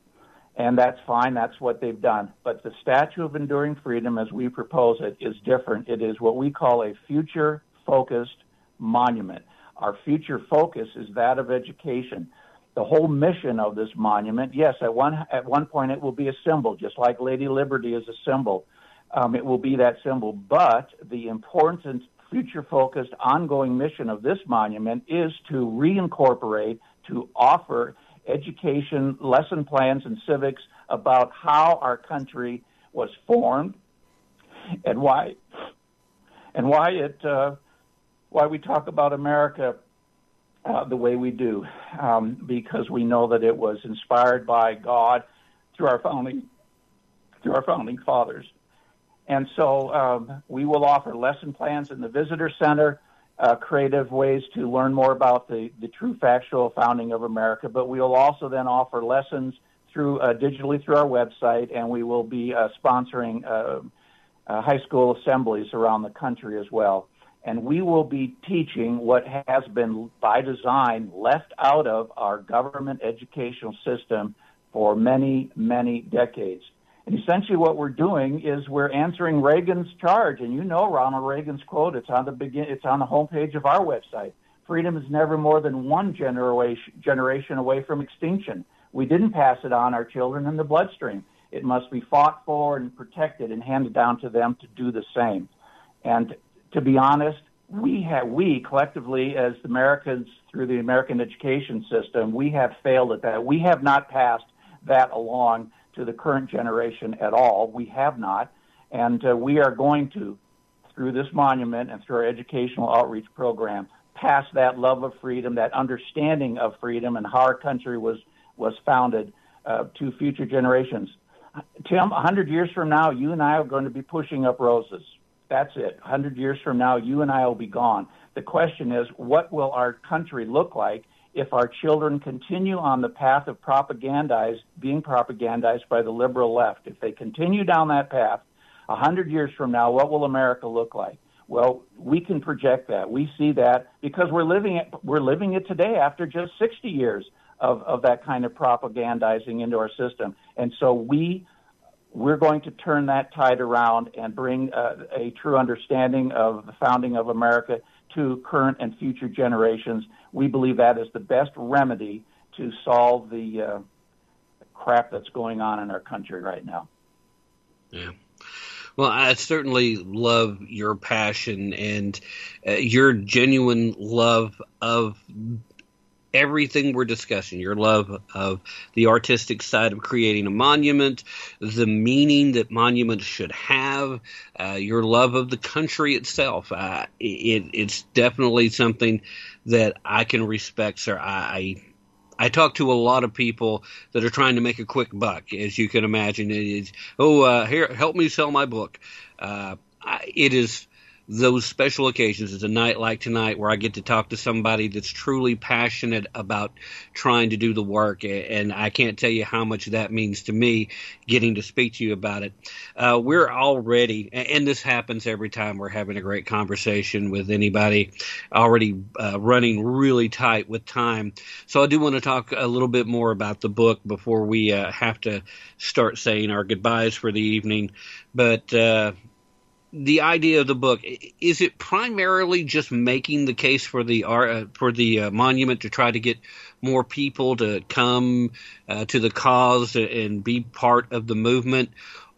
And that's fine, that's what they've done. But the Statue of Enduring Freedom, as we propose it, is different. It is what we call a future focused monument. Our future focus is that of education. The whole mission of this monument, yes, at one, at one point it will be a symbol, just like Lady Liberty is a symbol. Um, it will be that symbol. But the important future focused ongoing mission of this monument is to reincorporate, to offer education, lesson plans, and civics about how our country was formed and why and why it uh, why we talk about America uh, the way we do, um, because we know that it was inspired by God through our founding through our founding fathers. And so um, we will offer lesson plans in the visitor center, uh, creative ways to learn more about the, the true factual founding of America. But we will also then offer lessons through uh, digitally through our website, and we will be uh, sponsoring uh, uh, high school assemblies around the country as well. And we will be teaching what has been by design left out of our government educational system for many, many decades. And essentially, what we're doing is we're answering Reagan's charge, and you know Ronald Reagan's quote. It's on the begin. It's on the homepage of our website. Freedom is never more than one generation generation away from extinction. We didn't pass it on our children in the bloodstream. It must be fought for and protected and handed down to them to do the same. And to be honest, we have we collectively as Americans through the American education system, we have failed at that. We have not passed that along to the current generation at all. We have not. And uh, we are going to, through this monument and through our educational outreach program, pass that love of freedom, that understanding of freedom and how our country was, was founded uh, to future generations. Tim, 100 years from now, you and I are going to be pushing up roses. That's it. 100 years from now, you and I will be gone. The question is, what will our country look like if our children continue on the path of propagandized, being propagandized by the liberal left, if they continue down that path, a hundred years from now, what will America look like? Well, we can project that. We see that because we're living it. We're living it today after just 60 years of, of that kind of propagandizing into our system, and so we we're going to turn that tide around and bring uh, a true understanding of the founding of America to current and future generations. We believe that is the best remedy to solve the uh, crap that's going on in our country right now. Yeah. Well, I certainly love your passion and uh, your genuine love of everything we're discussing your love of the artistic side of creating a monument, the meaning that monuments should have, uh, your love of the country itself. Uh, it, it's definitely something that I can respect, sir. I, I talk to a lot of people that are trying to make a quick buck, as you can imagine. It is, oh, uh, here, help me sell my book. Uh, I, it is those special occasions. It's a night like tonight where I get to talk to somebody that's truly passionate about trying to do the work, and I can't tell you how much that means to me getting to speak to you about it. Uh, we're already, and this happens every time we're having a great conversation with anybody, already uh, running really tight with time. So I do want to talk a little bit more about the book before we uh, have to start saying our goodbyes for the evening. But uh, the idea of the book is it primarily just making the case for the uh, for the uh, monument to try to get more people to come uh, to the cause and be part of the movement?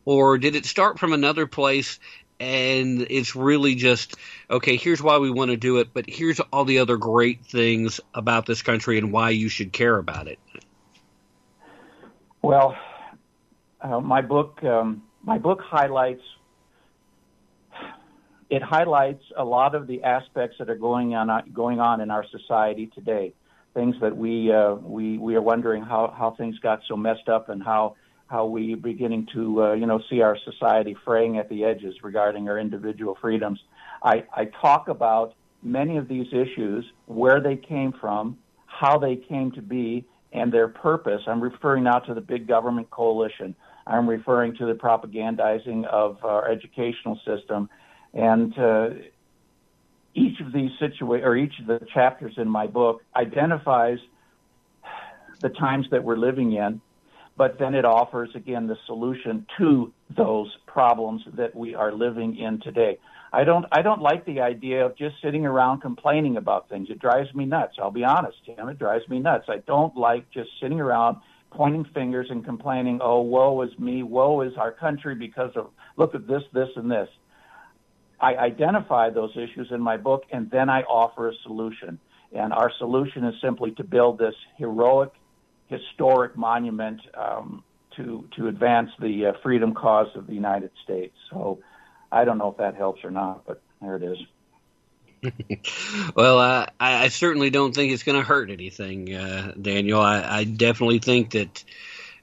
Or did it start from another place and it's really just okay here's why we want to do it but here's all the other great things about this country and why you should care about it? Well uh, my book um, my book highlights it highlights a lot of the aspects that are going on going on in our society today. Things that we uh, we we are wondering how how things got so messed up and how how we are beginning to uh, you know see our society fraying at the edges regarding our individual freedoms. I, I talk about many of these issues, where they came from, how they came to be, and their purpose. I'm referring now to the big government coalition. I'm referring to the propagandizing of our educational system and uh, each of these situa- or each of the chapters in my book identifies the times that we're living in, but then it offers again the solution to those problems that we are living in today. I don't I don't like the idea of just sitting around complaining about things. It drives me nuts. I'll be honest, Tim. It drives me nuts. I don't like just sitting around pointing fingers and complaining, "Oh, woe is me, woe is our country because of look at this, this, and this." I identify those issues in my book, and then I offer a solution. And our solution is simply to build this heroic, historic monument um, to to advance the uh, freedom cause of the United States. So, I don't know if that helps or not, but there it is. well, uh, I, I, certainly don't think it's going to hurt anything, uh, Daniel. I, I, definitely think that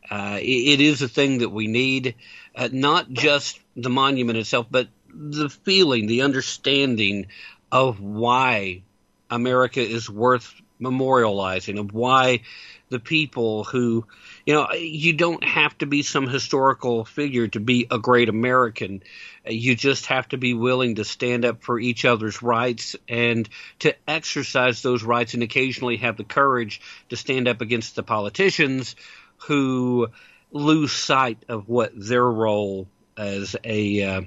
uh, it, it is a thing that we need, uh, not just the monument itself, but the feeling, the understanding of why America is worth memorializing, of why the people who, you know, you don't have to be some historical figure to be a great American. You just have to be willing to stand up for each other's rights and to exercise those rights and occasionally have the courage to stand up against the politicians who lose sight of what their role as a uh,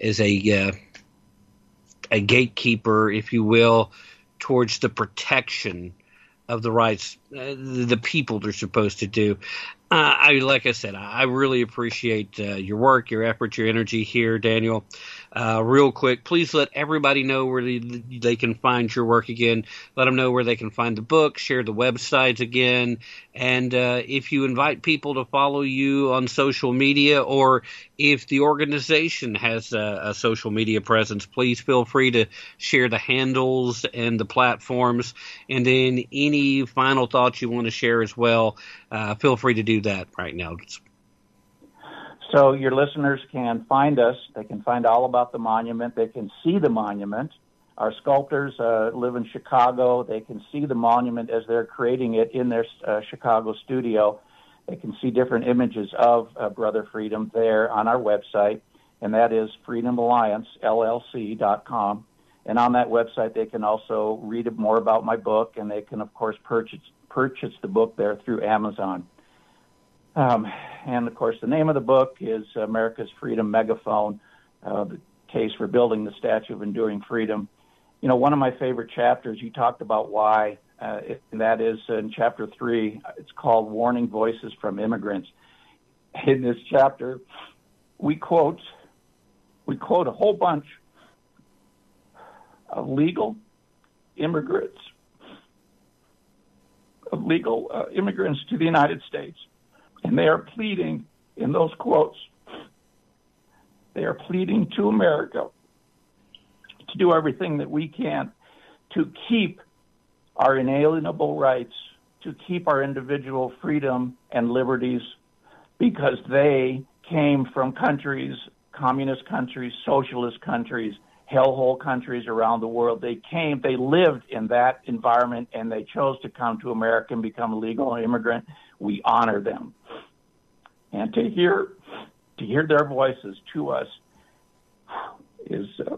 as a uh, a gatekeeper, if you will, towards the protection of the rights uh, the people they're supposed to do. Uh, I like I said, I really appreciate uh, your work, your effort, your energy here, Daniel. Uh, real quick, please let everybody know where they, can find your work again. Let them know where they can find the book, share the websites again. And uh, if you invite people to follow you on social media or if the organization has a, a social media presence, please feel free to share the handles and the platforms. And then any final thoughts you want to share as well, uh, feel free to do that right now. So your listeners can find us. They can find all about the monument. They can see the monument. Our sculptors uh, live in Chicago. They can see the monument as they're creating it in their uh, Chicago studio. They can see different images of uh, Brother Freedom there on our website, and that is freedomalliancellc.com. And on that website, they can also read more about my book, and they can, of course, purchase purchase the book there through Amazon. Um, and of course, the name of the book is America's Freedom Megaphone, uh, the case for building the Statue of Enduring Freedom. You know, one of my favorite chapters, you talked about why, uh, and that is in chapter three. It's called Warning Voices from Immigrants. In this chapter, we quote we quote a whole bunch of legal immigrants of legal uh, immigrants to the United States and they are pleading in those quotes, they are pleading to America to do everything that we can to keep our inalienable rights to keep our individual freedom and liberties because they came from countries, communist countries, socialist countries, hellhole countries around the world. They came, they lived in that environment, and they chose to come to America and become a legal immigrant. We honor them, and to hear to hear their voices to us is. Uh,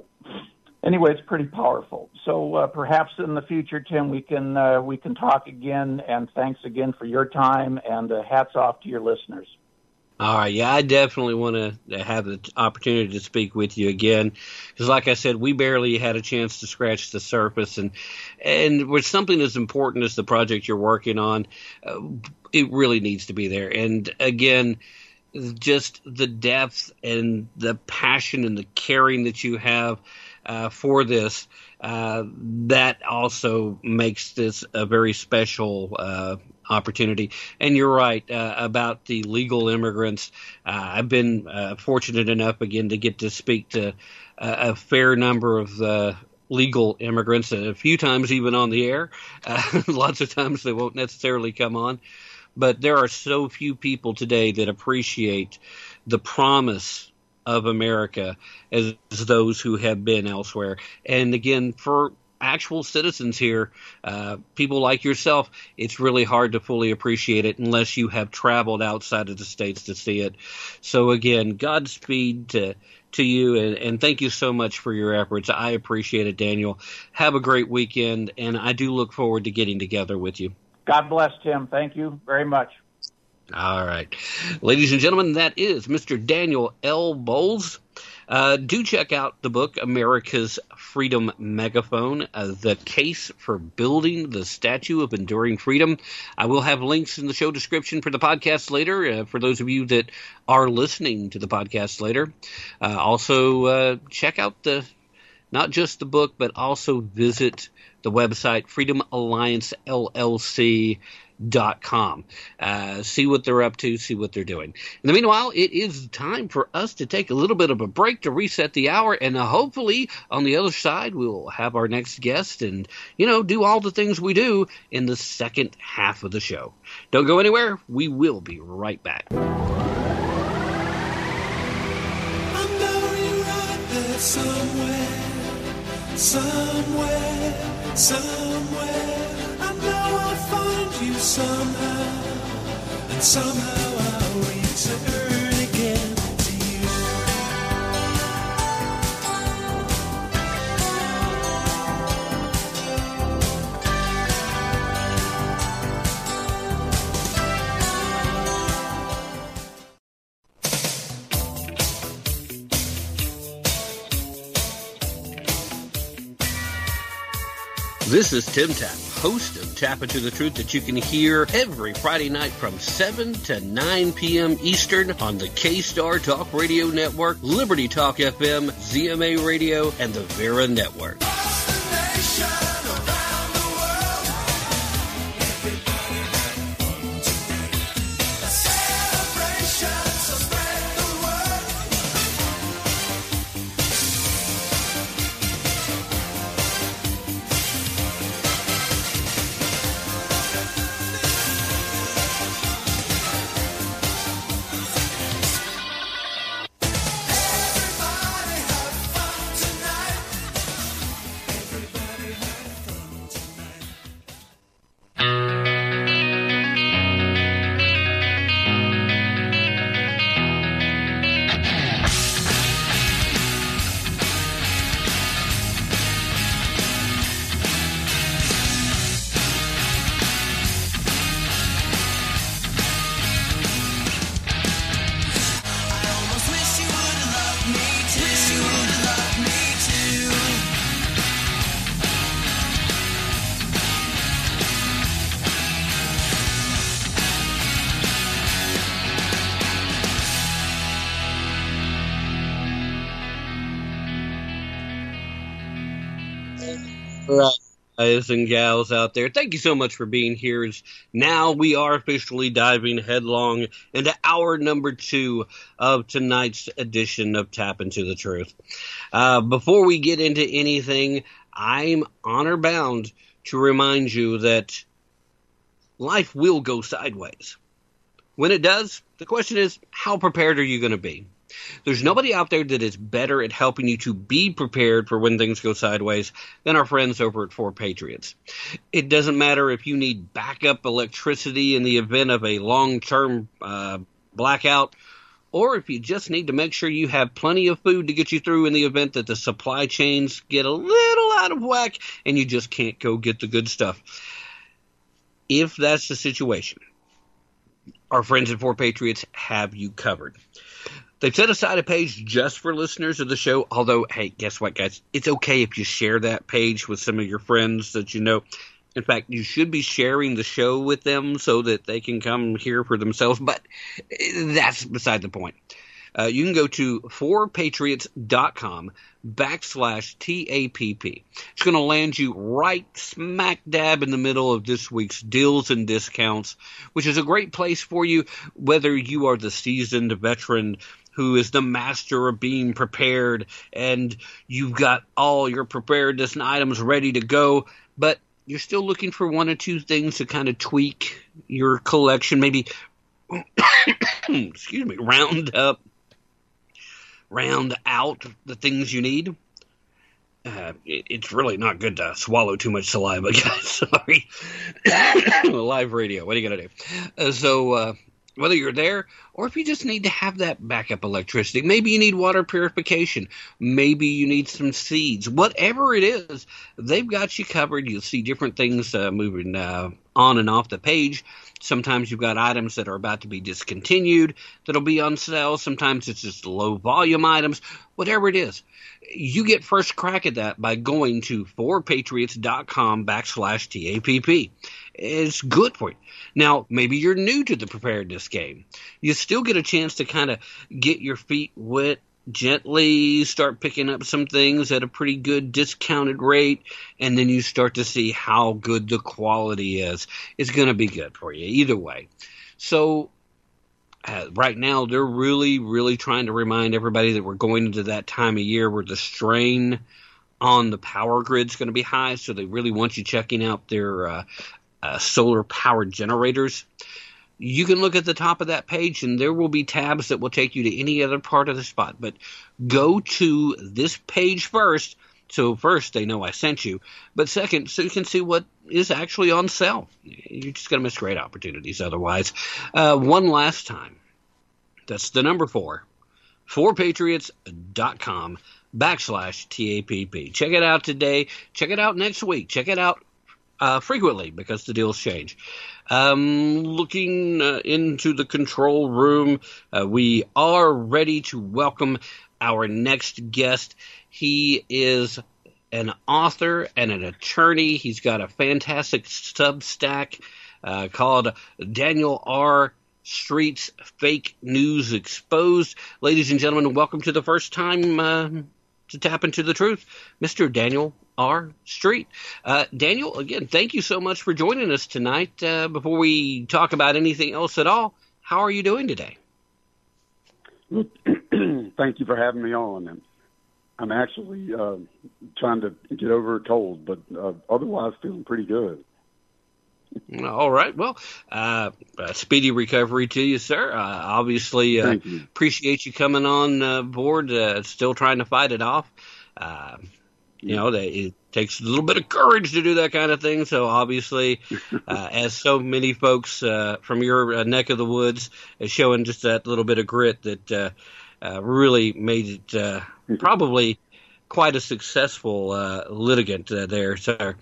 anyway, it's pretty powerful. So uh, perhaps in the future, Tim, we can uh, we can talk again. And thanks again for your time. And uh, hats off to your listeners. All right, yeah, I definitely want to have the opportunity to speak with you again, because, like I said, we barely had a chance to scratch the surface, and and with something as important as the project you're working on, uh, it really needs to be there. And again, just the depth and the passion and the caring that you have uh, for this, uh, that also makes this a very special uh, opportunity. And you're right uh, about the legal immigrants. Uh, I've been uh, fortunate enough again to get to speak to a, a fair number of the legal immigrants, a few times even on the air. Uh, lots of times they won't necessarily come on. But there are so few people today that appreciate the promise of America as those who have been elsewhere. And again, for actual citizens here, uh, people like yourself, it's really hard to fully appreciate it unless you have traveled outside of the states to see it. So again, Godspeed to to you and, and thank you so much for your efforts. I appreciate it, Daniel. Have a great weekend, and I do look forward to getting together with you. God bless, Tim. Thank you very much. All right. Ladies and gentlemen, that is Mr. Daniel L. Bolz. Uh, do check out the book, America's Freedom Megaphone, uh, The Case for Building the Statue of Enduring Freedom. I will have links in the show description for the podcast later, uh, for those of you that are listening to the podcast later. Uh, also, uh, check out the not just the book, but also visit the website Freedom Alliance LLC dot com. Uh, see what they're up to, see what they're doing. In the meanwhile, it is time for us to take a little bit of a break to reset the hour, and uh, hopefully on the other side we'll have our next guest and you know do all the things we do in the second half of the show. Don't go anywhere. We will be right back. somewhere, somewhere, somewhere. You somehow, and somehow I'll return This is Tim Tapp, host of Tapp Into the Truth that you can hear every Friday night from 7 to 9 p.m. Eastern on the K-Star Talk Radio Network, Liberty Talk FM, ZMA Radio, and the Vera Network. Guys and gals out there. Thank you so much for being here. Now we are officially diving headlong into hour number two of tonight's edition of Tapp into the Truth. Uh, before we get into anything, I'm honor bound to remind you that life will go sideways. When it does, the question is, how prepared are you going to be? There's nobody out there that is better at helping you to be prepared for when things go sideways than our friends over at Four Patriots. It doesn't matter if you need backup electricity in the event of a long term uh, blackout, or if you just need to make sure you have plenty of food to get you through in the event that the supply chains get a little out of whack and you just can't go get the good stuff. If that's the situation, our friends at Four Patriots have you covered. They've set aside a page just for listeners of the show. Although, hey, guess what, guys? It's okay if you share that page with some of your friends that you know. In fact, you should be sharing the show with them so that they can come here for themselves. But that's beside the point. Uh, you can go to 4Patriots.com backslash TAPP. It's going to land you right smack dab in the middle of this week's deals and discounts, which is a great place for you, whether you are the seasoned veteran who is the master of being prepared and you've got all your preparedness and items ready to go, but you're still looking for one or two things to kind of tweak your collection, maybe, excuse me, round up round out the things you need. Uh, it, it's really not good to swallow too much saliva, guys. Sorry. Live radio. What are you going to do? Uh, so, uh, whether you're there or if you just need to have that backup electricity, maybe you need water purification, maybe you need some seeds, whatever it is, they've got you covered. You'll see different things uh, moving uh, on and off the page. Sometimes you've got items that are about to be discontinued that'll be on sale. Sometimes it's just low volume items. Whatever it is, you get first crack at that by going to 4Patriots.com backslash TAPP. It's good for you. Now, maybe you're new to the preparedness game. You still get a chance to kind of get your feet wet gently start picking up some things at a pretty good discounted rate and then you start to see how good the quality is it's going to be good for you either way so uh, right now they're really really trying to remind everybody that we're going into that time of year where the strain on the power grid is going to be high so they really want you checking out their uh, uh, solar powered generators you can look at the top of that page and there will be tabs that will take you to any other part of the spot. But go to this page first. So first they know I sent you, but second, so you can see what is actually on sale. You're just going to miss great opportunities otherwise. Uh, one last time. That's the number four. 4Patriots.com backslash TAPP. Check it out today. Check it out next week. Check it out uh, frequently because the deals change. Um, looking uh, into the control room, uh, we are ready to welcome our next guest. He is an author and an attorney. He's got a fantastic Substack uh, called Daniel R. Street's Fake News Exposed. Ladies and gentlemen, welcome to the first time uh, to Tapp into the Truth, Mr. Daniel R. Street. Uh, Daniel, again, thank you so much for joining us tonight. Uh, before we talk about anything else at all, how are you doing today? thank you for having me on. I'm actually uh, trying to get over a cold, but uh, otherwise feeling pretty good. All right. Well, uh, speedy recovery to you, sir. Uh, obviously, uh, you. appreciate you coming on uh, board. Uh, still trying to fight it off. Uh, you know, that it takes a little bit of courage to do that kind of thing. So obviously, uh, as so many folks uh, from your uh, neck of the woods is showing just that little bit of grit that uh, uh, really made it uh, probably quite a successful uh, litigant uh, there, sir.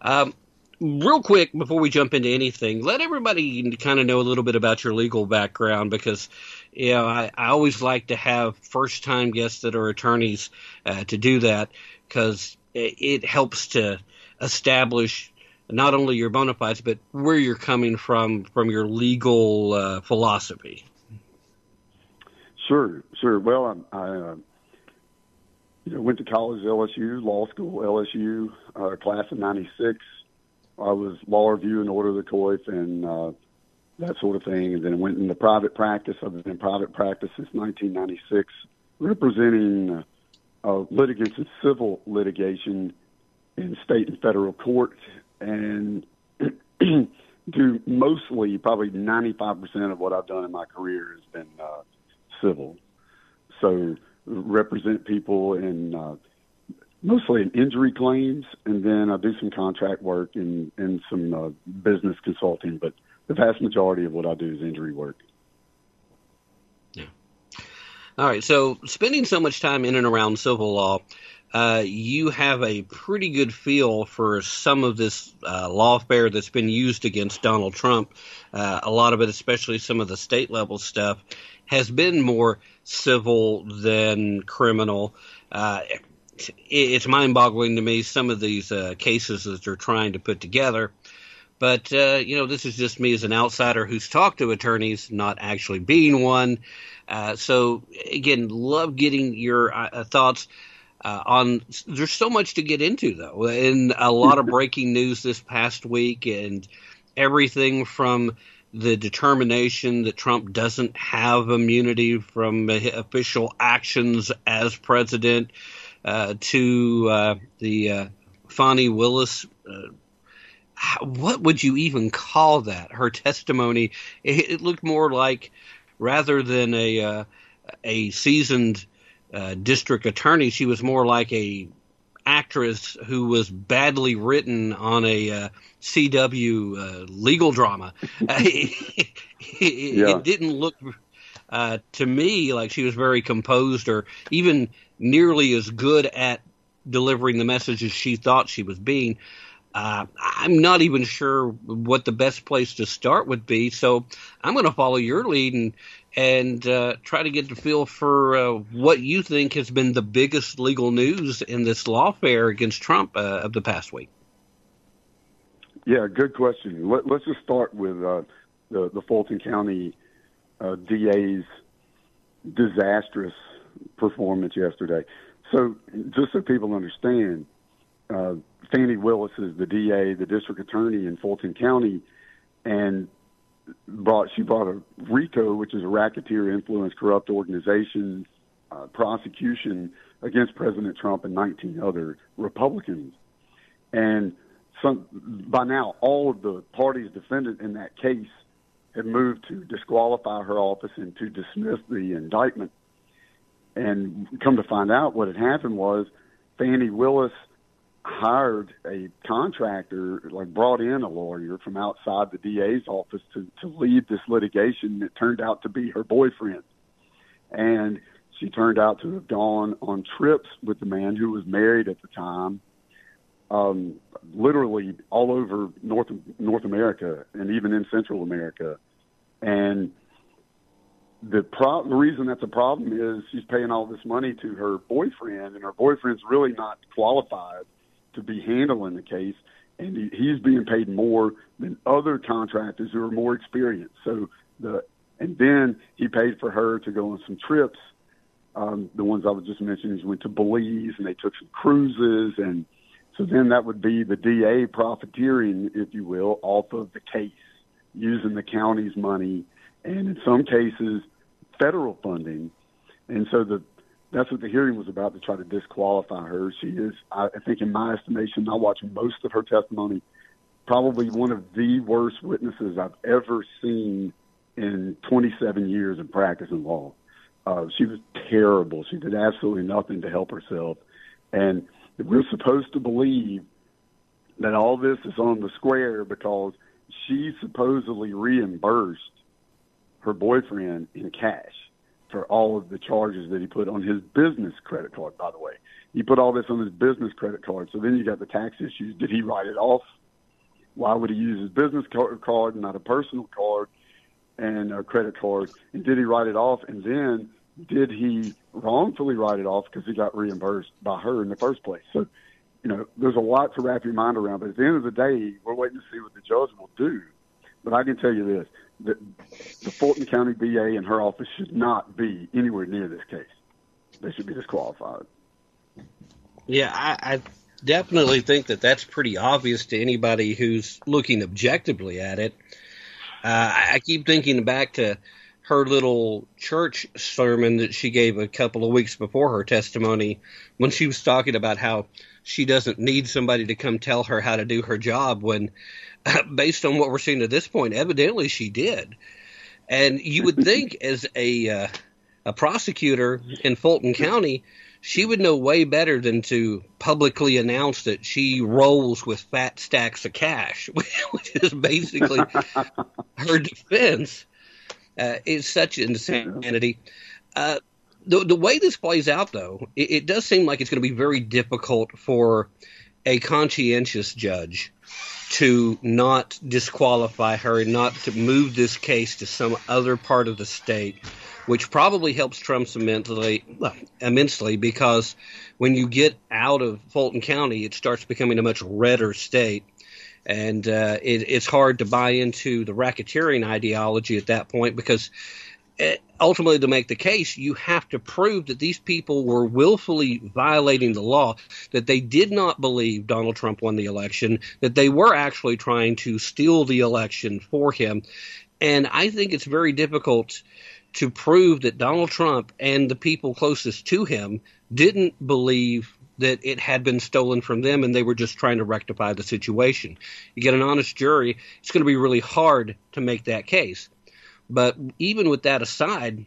Um, real quick before we jump into anything, let everybody kind of know a little bit about your legal background because you know I, I always like to have first time guests that are attorneys uh, to do that because it helps to establish not only your bona fides but where you're coming from from your legal uh, philosophy. Sure, sure. Well, I, I uh, you know, went to college, LSU, law school, LSU, uh, class of '96. I was law review and order of the coif and uh, that sort of thing, and then went into private practice. I've been in private practice since 1996, representing. Uh, uh, litigants in civil litigation in state and federal court. And do mostly, probably 95% of what I've done in my career has been uh, civil. So represent people in uh, mostly in injury claims, and then I do some contract work and, and some uh, business consulting. But the vast majority of what I do is injury work. Yeah. All right. So, spending so much time in and around civil law, uh, you have a pretty good feel for some of this uh, lawfare that's been used against Donald Trump. Uh, a lot of it, especially some of the state level stuff, has been more civil than criminal. Uh, it's mind boggling to me some of these uh, cases that they're trying to put together. But, uh, you know, this is just me as an outsider who's talked to attorneys, not actually being one. Uh, so again, love getting your uh, thoughts uh, on. There's so much to get into though, and a lot of breaking news this past week, and everything from the determination that Trump doesn't have immunity from official actions as president uh, to uh, the uh, Fani Willis what would you even call that? Her testimony, it, it looked more like rather than a uh, a seasoned uh, district attorney, she was more like a actress who was badly written on a uh, CW uh, legal drama. it, yeah. it, didn't look uh, to me like she was very composed or even nearly as good at delivering the message as she thought she was being. Uh, I'm not even sure what the best place to start would be, so I'm going to follow your lead and and uh, try to get the feel for uh, what you think has been the biggest legal news in this lawfare against Trump uh, of the past week. Yeah, good question. Let, us just start with uh, the, the Fulton County uh, DA's disastrous performance yesterday. So, just so people understand, Fani Willis is the DA, the district attorney in Fulton County, and brought she brought a RICO, which is a racketeer influence corrupt organization uh, prosecution against President Trump and 19 other Republicans, and some by now all of the parties defendant in that case had moved to disqualify her office and to dismiss the indictment. And come to find out, what had happened was Fani Willis hired a contractor, like brought in a lawyer from outside the DA's office to, to lead this litigation that turned out to be her boyfriend. And she turned out to have gone on trips with the man who was married at the time, um, literally all over North North America and even in Central America. And the pro- the reason that's a problem is she's paying all this money to her boyfriend, and her boyfriend's really not qualified to be handling the case, and he, he's being paid more than other contractors who are more experienced. So the and then he paid for her to go on some trips. Um, the ones I was just mentioning, he went to Belize and they took some cruises, and so then that would be the DA profiteering, if you will, off of the case using the county's money, and in some cases federal funding. And so the that's what the hearing was about to try to disqualify her. She is, I think, in my estimation, I watched most of her testimony, probably one of the worst witnesses I've ever seen in 27 years of practicing law. Uh, she was terrible. She did absolutely nothing to help herself. And we're supposed to believe that all this is on the square because she supposedly reimbursed her boyfriend in cash for all of the charges that he put on his business credit card, by the way. He put all this on his business credit card. So then you got the tax issues. Did he write it off? Why would he use his business card not a personal card and a credit card? And did he write it off? And then did he wrongfully write it off because he got reimbursed by her in the first place? So, you know, there's a lot to wrap your mind around. But at the end of the day, we're waiting to see what the judge will do. But I can tell you this: the, the Fulton County DA and her office should not be anywhere near this case. They should be disqualified. Yeah, I, I definitely think that that's pretty obvious to anybody who's looking objectively at it. Uh, I keep thinking back to her little church sermon that she gave a couple of weeks before her testimony when she was talking about how she doesn't need somebody to come tell her how to do her job when, based on what we're seeing at this point, evidently she did. And you would think, as a uh, a prosecutor in Fulton County, she would know way better than to publicly announce that she rolls with fat stacks of cash, which is basically her defense. Uh, it's such insanity. Uh, the, the way this plays out, though, it, it does seem like it's going to be very difficult for a conscientious judge to not disqualify her not to move this case to some other part of the state which probably helps Trump immensely, immensely because when you get out of Fulton County, it starts becoming a much redder state. And uh, it, it's hard to buy into the racketeering ideology at that point because Uh, ultimately, to make the case, you have to prove that these people were willfully violating the law, that they did not believe Donald Trump won the election, that they were actually trying to steal the election for him. And I think it's very difficult to prove that Donald Trump and the people closest to him didn't believe that it had been stolen from them and they were just trying to rectify the situation. You get an honest jury, it's going to be really hard to make that case. But even with that aside,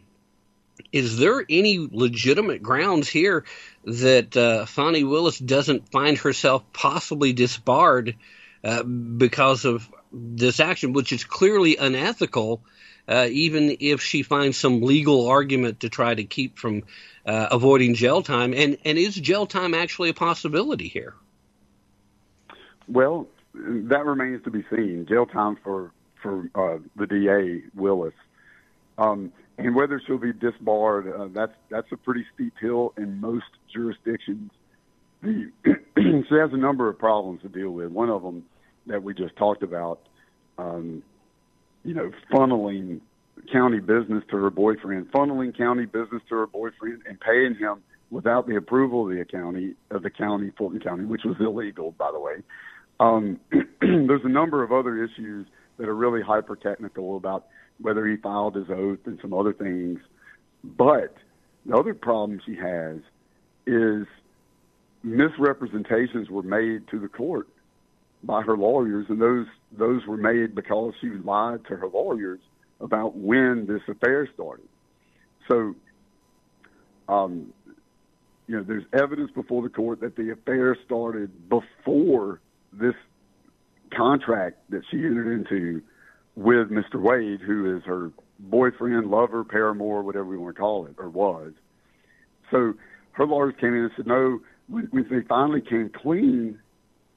is there any legitimate grounds here that uh, Fani Willis doesn't find herself possibly disbarred uh, because of this action, which is clearly unethical? uh, even if she finds some legal argument to try to keep from uh, avoiding jail time. And, and is jail time actually a possibility here? Well, that remains to be seen. Jail time for for uh, the DA Willis, um, and whether she'll be disbarred, uh, that's that's a pretty steep hill in most jurisdictions. The, she has a number of problems to deal with. One of them that we just talked about um, you know, funneling county business to her boyfriend, funneling county business to her boyfriend, and paying him without the approval of the county of the county, Fulton County, which was illegal, by the way. Um, there's a number of other issues that are really hyper technical about whether he filed his oath and some other things. But the other problem she has is misrepresentations were made to the court by her lawyers, and those those were made because she lied to her lawyers about when this affair started. So, um, you know, there's evidence before the court that the affair started before this contract that she entered into with Mr. Wade, who is her boyfriend, lover, paramour, whatever you want to call it, or was. So her lawyers came in and said, no, when, when they finally came clean,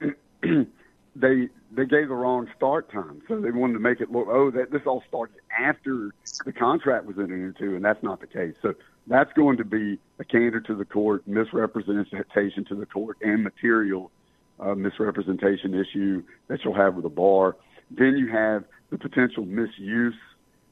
they they gave the wrong start time. So they wanted to make it look, oh, that this all started after the contract was entered into, and that's not the case. So that's going to be a candor to the court, misrepresentation to the court, and material uh, misrepresentation issue that you'll have with the bar. Then you have the potential misuse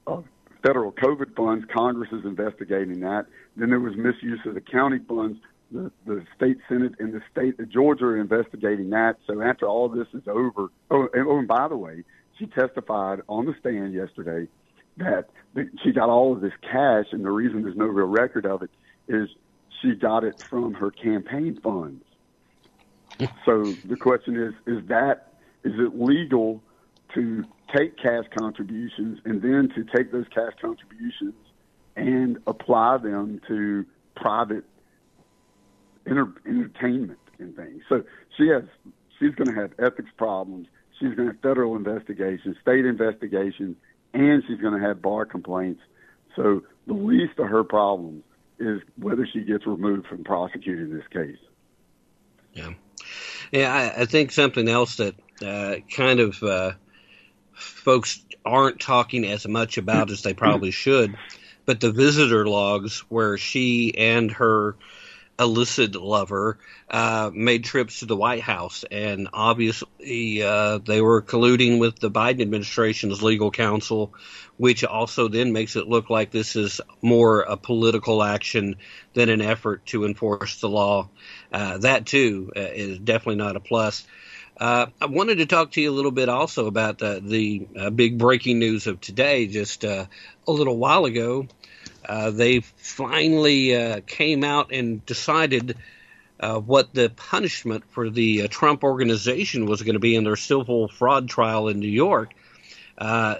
of federal COVID funds. Congress is investigating that. Then there was misuse of the county funds the, the state senate and the state of Georgia are investigating that. So after all this is over, oh, and, oh, and by the way, she testified on the stand yesterday that she got all of this cash, and the reason there's no real record of it is she got it from her campaign funds. So the question is: Is that is it legal to take cash contributions and then to take those cash contributions and apply them to private enter, entertainment and things. So she has she's going to have ethics problems. She's going to have federal investigations, state investigations, and she's going to have bar complaints. So the least of her problems is whether she gets removed from prosecuting this case. Yeah, yeah. I, I think something else that uh, kind of uh, folks aren't talking as much about as they probably should, but the visitor logs where she and her illicit lover uh, made trips to the White House, and obviously uh, they were colluding with the Biden administration's legal counsel, which also then makes it look like this is more a political action than an effort to enforce the law. Uh, that too uh, is definitely not a plus. Uh, I wanted to talk to you a little bit also about uh, the big breaking news of today, just a little while ago. Uh, they finally uh, came out and decided uh, what the punishment for the uh, Trump organization was going to be in their civil fraud trial in New York. Uh,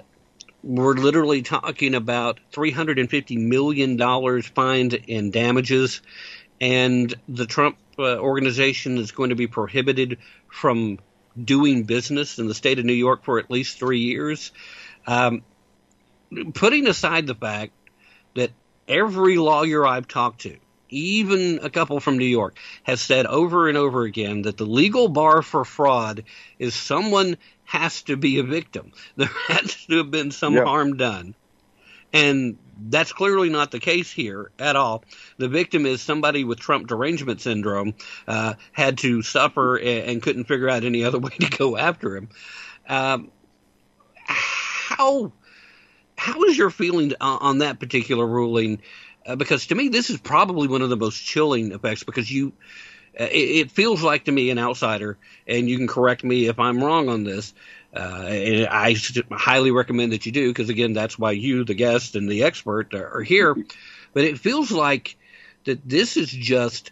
we're literally talking about $350 million fined in damages, and the Trump organization is going to be prohibited from doing business in the state of New York for at least three years. Um, putting aside the fact that every lawyer I've talked to, even a couple from New York, has said over and over again that the legal bar for fraud is someone has to be a victim. There has to have been some Yeah. harm done. And that's clearly not the case here at all. The victim is somebody with Trump derangement syndrome, uh, had to suffer and, and couldn't figure out any other way to go after him. Um, how how is your feeling on, on that particular ruling? Uh, because to me, this is probably one of the most chilling effects. Because you, uh, it, it feels like to me, an outsider, and you can correct me if I'm wrong on this. Uh, and I highly recommend that you do, because again, that's why you, the guest and the expert, are, are here. But it feels like that this is just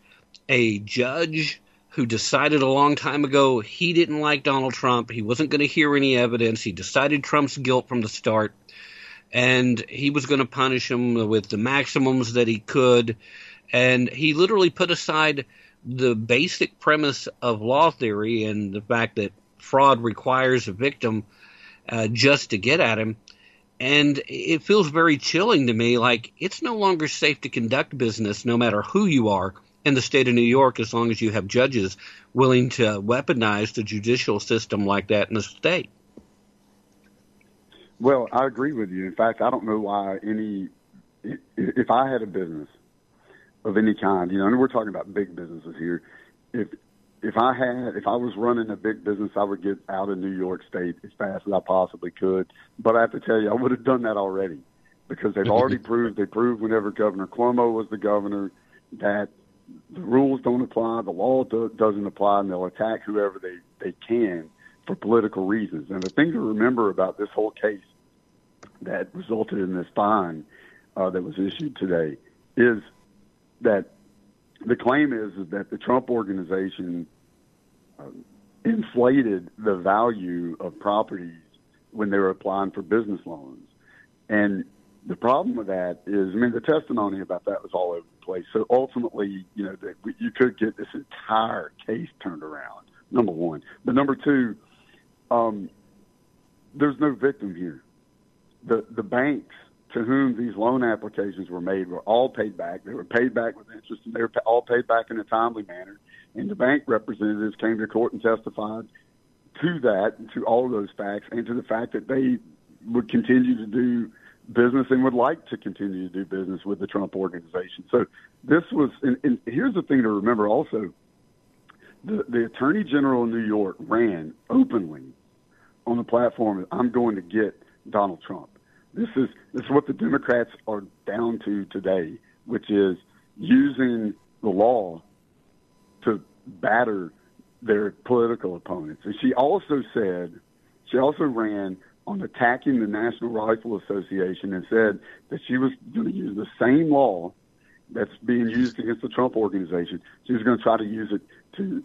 a judge who decided a long time ago he didn't like Donald Trump. He wasn't going to hear any evidence. He decided Trump's guilt from the start, and he was going to punish him with the maximums that he could. And he literally put aside the basic premise of law theory and the fact that fraud requires a victim uh, just to get at him. And it feels very chilling to me. Like it's no longer safe to conduct business, no matter who you are in the state of New York, as long as you have judges willing to weaponize the judicial system like that in the state. Well, I agree with you. In fact, I don't know why any. If I had a business of any kind, you know, and we're talking about big businesses here. If if I had, if I was running a big business, I would get out of New York State as fast as I possibly could. But I have to tell you, I would have done that already because they've already proved. They proved whenever Governor Cuomo was the governor that the rules don't apply, the law do, doesn't apply, and they'll attack whoever they they can for political reasons. And the thing to remember about this whole case that resulted in this fine uh, that was issued today is that the claim is, is that the Trump organization uh, inflated the value of properties when they were applying for business loans. And the problem with that is, I mean, the testimony about that was all over the place. So ultimately, you know, that we- you could get this entire case turned around. Number one, but number two, um, there's no victim here. The the banks to whom these loan applications were made were all paid back. They were paid back with interest, and they were all paid back in a timely manner. And the bank representatives came to court and testified to that, to all of those facts, and to the fact that they would continue to do business and would like to continue to do business with the Trump organization. So this was, and, and here's the thing to remember also. The, the Attorney General in New York ran openly on the platform, I'm going to get Donald Trump. This is this is what the Democrats are down to today, which is using the law to batter their political opponents. And she also said, she also ran on attacking the National Rifle Association and said that she was going to use the same law that's being used against the Trump organization. She was going to try to use it to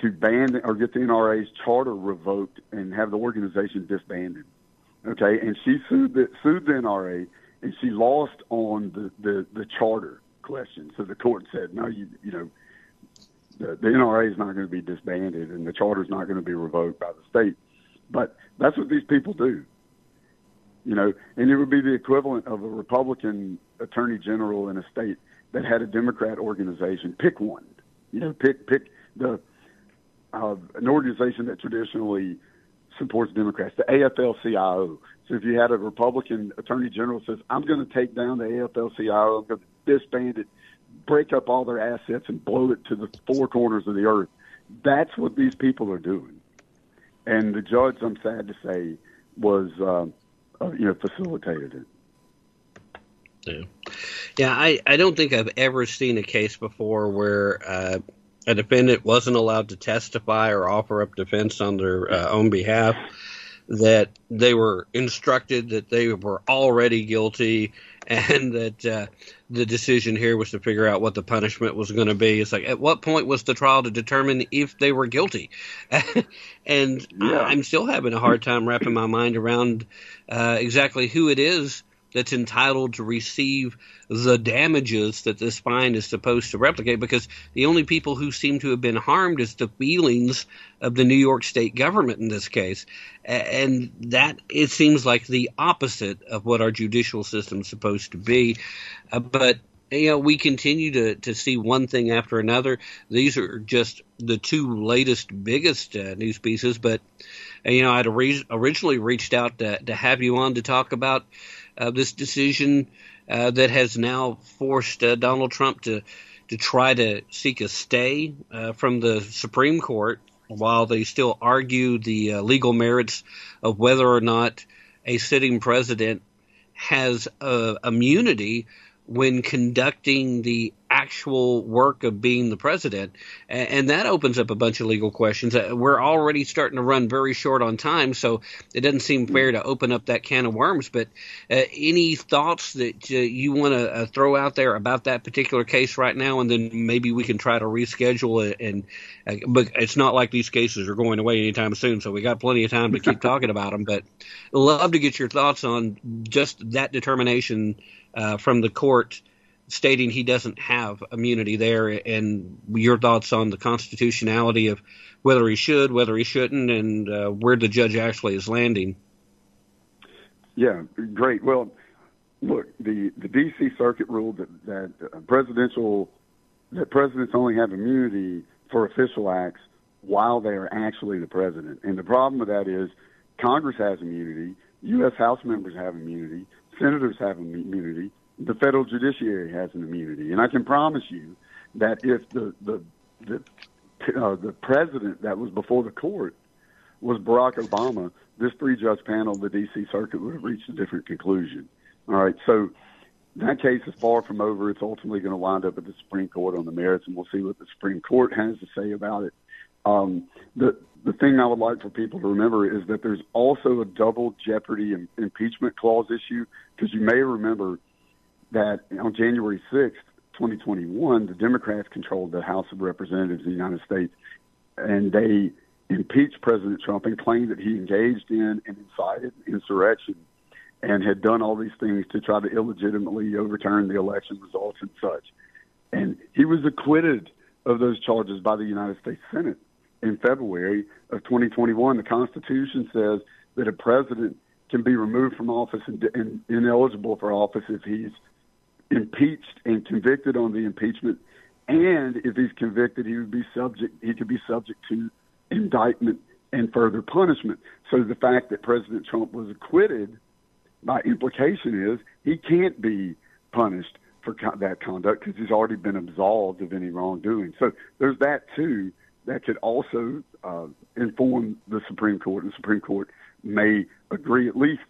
to ban or get the NRA's charter revoked and have the organization disbanded. Okay, and she sued the sued the NRA and she lost on the the, the charter question. So the court said, no, you you know, the, the NRA is not going to be disbanded and the charter is not going to be revoked by the state. But that's what these people do. You know, and it would be the equivalent of a Republican attorney general in a state that had a Democrat organization. Pick one. You know, pick pick the uh, an organization that traditionally supports Democrats, the AFL-CIO. So if you had a Republican attorney general says, "I'm going to take down the AFL-CIO, I'm going to disband it, break up all their assets, and blow it to the four corners of the earth," that's what these people are doing. And the judge, I'm sad to say, was uh, uh, you know facilitated it. Yeah, yeah. I, I don't think I've ever seen a case before where uh, a defendant wasn't allowed to testify or offer up defense on their uh, own behalf. That they were instructed that they were already guilty, and that uh, the decision here was to figure out what the punishment was going to be. It's like, at what point was the trial to determine if they were guilty? and Yeah. I'm still having a hard time wrapping my mind around uh, exactly who it is that's entitled to receive the damages that this fine is supposed to replicate because the only people who seem to have been harmed is the feelings of the New York state government in this case. And that it seems like the opposite of what our judicial system is supposed to be. Uh, but you know, we continue to, to see one thing after another. These are just the two latest, biggest uh, news pieces. But you know, I'd ori- originally reached out to, to have you on to talk about this decision uh, that has now forced uh, Donald Trump to to try to seek a stay uh, from the Supreme Court while they still argue the legal merits of whether or not a sitting president has immunity when conducting the actual work of being the president. And that opens up a bunch of legal questions. Uh, We're already starting to run very short on time, so it doesn't seem fair to open up that can of worms. But uh, any thoughts that uh, you want to uh, throw out there about that particular case right now, and then maybe we can try to reschedule it. And uh, but it's not like these cases are going away anytime soon, so we got plenty of time to keep talking about them. But love to get your thoughts on just that determination uh, from the court stating he doesn't have immunity there, and your thoughts on the constitutionality of whether he should, whether he shouldn't, and uh, where the judge actually is landing. Yeah, great. Well, look, the the D.C. Circuit ruled that that uh, presidential that presidents only have immunity for official acts while they are actually the president. And the problem with that is Congress has immunity, U.S. House members have immunity, senators have im- immunity, the federal judiciary has an immunity. And I can promise you that if the the the uh, the president that was before the court was Barack Obama, this three judge panel the D.C. Circuit would have reached a different conclusion. All right, so that case is far from over. It's ultimately going to wind up at the Supreme Court on the merits, and we'll see what the Supreme Court has to say about it. Um, the the thing I would like for people to remember is that there's also a double jeopardy and impeachment clause issue because you may remember that on January 6th, 2021, the Democrats controlled the House of Representatives in the United States, and they impeached President Trump and claimed that he engaged in and incited insurrection and had done all these things to try to illegitimately overturn the election results and such. And he was acquitted of those charges by the United States Senate in February of 2021. The Constitution says that a president can be removed from office and, and ineligible for office if he's impeached and convicted on the impeachment, and if he's convicted, he would be subject. He could be subject to indictment and further punishment. So the fact that President Trump was acquitted, by implication, is he can't be punished for that conduct because he's already been absolved of any wrongdoing. So there's that too that could also uh, inform the Supreme Court, and the Supreme Court may agree at least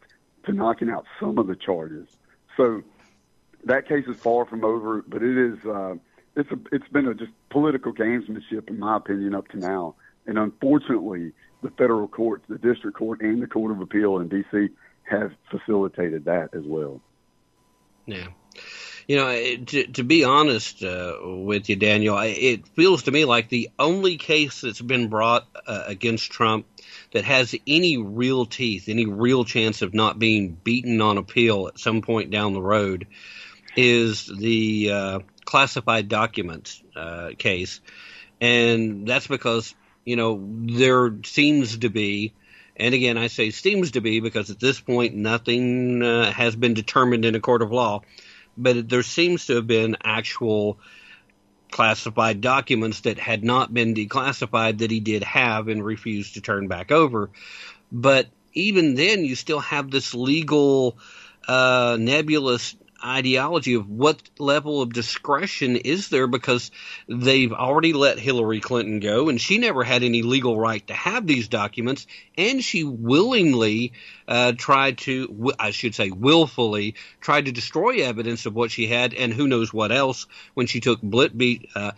to knocking out some of the charges. So that case is far from over, but it is uh, it's a, it's been a just political gamesmanship, in my opinion, up to now. And unfortunately, the federal courts, the district court, and the court of appeal in D.C. have facilitated that as well. Yeah. You know, to, to be honest uh, with you, Daniel, it feels to me like the only case that's been brought uh, against Trump that has any real teeth, any real chance of not being beaten on appeal at some point down the road, is the uh, classified documents uh, case, and that's because you know there seems to be. And again, I say seems to be because at this point nothing uh, has been determined in a court of law, but there seems to have been actual classified documents that had not been declassified that he did have and refused to turn back over. But even then, you still have this legal uh, nebulous ideology of what level of discretion is there because they've already let Hillary Clinton go and she never had any legal right to have these documents and she willingly uh, tried to I should say willfully tried to destroy evidence of what she had and who knows what else when she took uh,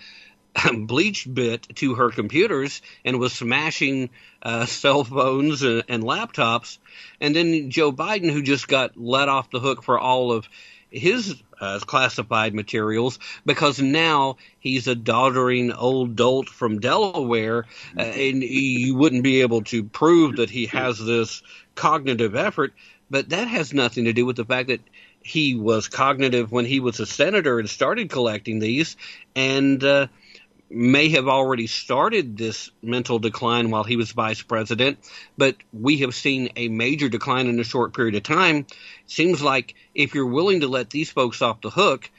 BleachBit to her computers and was smashing uh, cell phones and, and laptops. And then Joe Biden, who just got let off the hook for all of his uh, classified materials because now he's a doddering old dolt from Delaware, uh, and you wouldn't be able to prove that he has this cognitive effort. But that has nothing to do with the fact that he was cognitive when he was a senator and started collecting these, and uh, may have already started this mental decline while he was vice president, but we have seen a major decline in a short period of time. Seems like if you're willing to let these folks off the hook,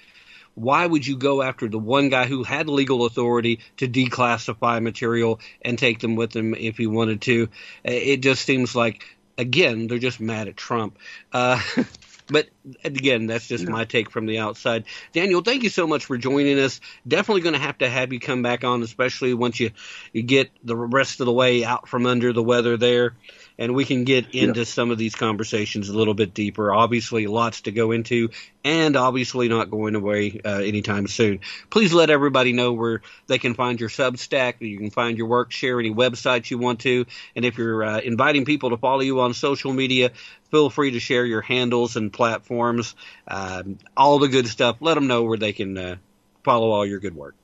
why would you go after the one guy who had legal authority to declassify material and take them with him if he wanted to? It just seems like, again, they're just mad at Trump. Uh, But again, that's just my take from the outside. Daniel, thank you so much for joining us. Definitely going to have to have you come back on, especially once you, you get the rest of the way out from under the weather there. And we can get into some of these conversations a little bit deeper. Obviously, lots to go into, and obviously not going away uh, anytime soon. Please let everybody know where they can find your Substack. You can find your work, share any websites you want to. And if you're uh, inviting people to follow you on social media, feel free to share your handles and platforms, um, all the good stuff. Let them know where they can uh, follow all your good work.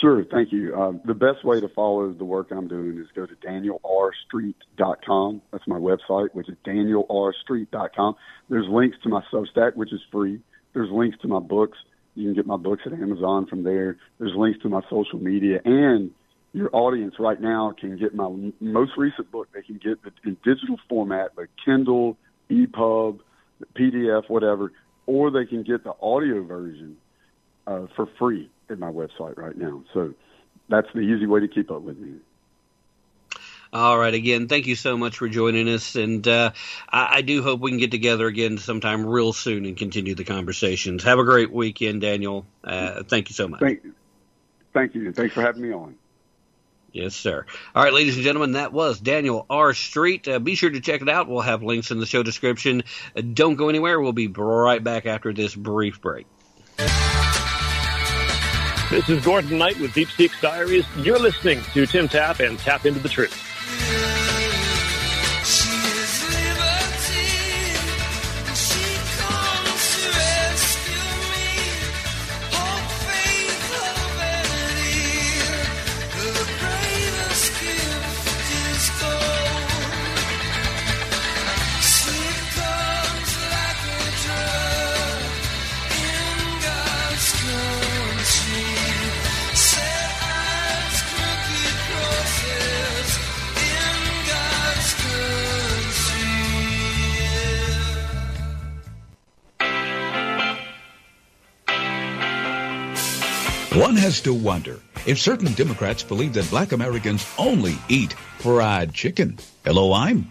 Sure, thank you. Uh, the best way to follow the work I'm doing is go to danielrstreet.com. That's my website, which is danielrstreet.com. There's links to my Substack, which is free. There's links to my books. You can get my books at Amazon from there. There's links to my social media, and your audience right now can get my most recent book. They can get it in digital format, like Kindle, EPUB, PDF, whatever, or they can get the audio version uh, for free at my website right now. So that's the easy way to keep up with me. All right. Again, thank you so much for joining us, and uh, I, I, do hope we can get together again sometime real soon and continue the conversations. Have a great weekend, Daniel. Uh, thank you so much. Thank, thank you, thanks for having me on. Yes, sir. All right, ladies and gentlemen, that was Daniel R. Street. Uh, be sure to check it out. We'll have links in the show description. Uh, don't go anywhere. We'll be right back after this brief break. This is Gordon Knight with Deep Six Diaries. You're listening to Tim Tapp and Tapp into the Truth. To wonder if certain Democrats believe that black Americans only eat fried chicken. Hello, I'm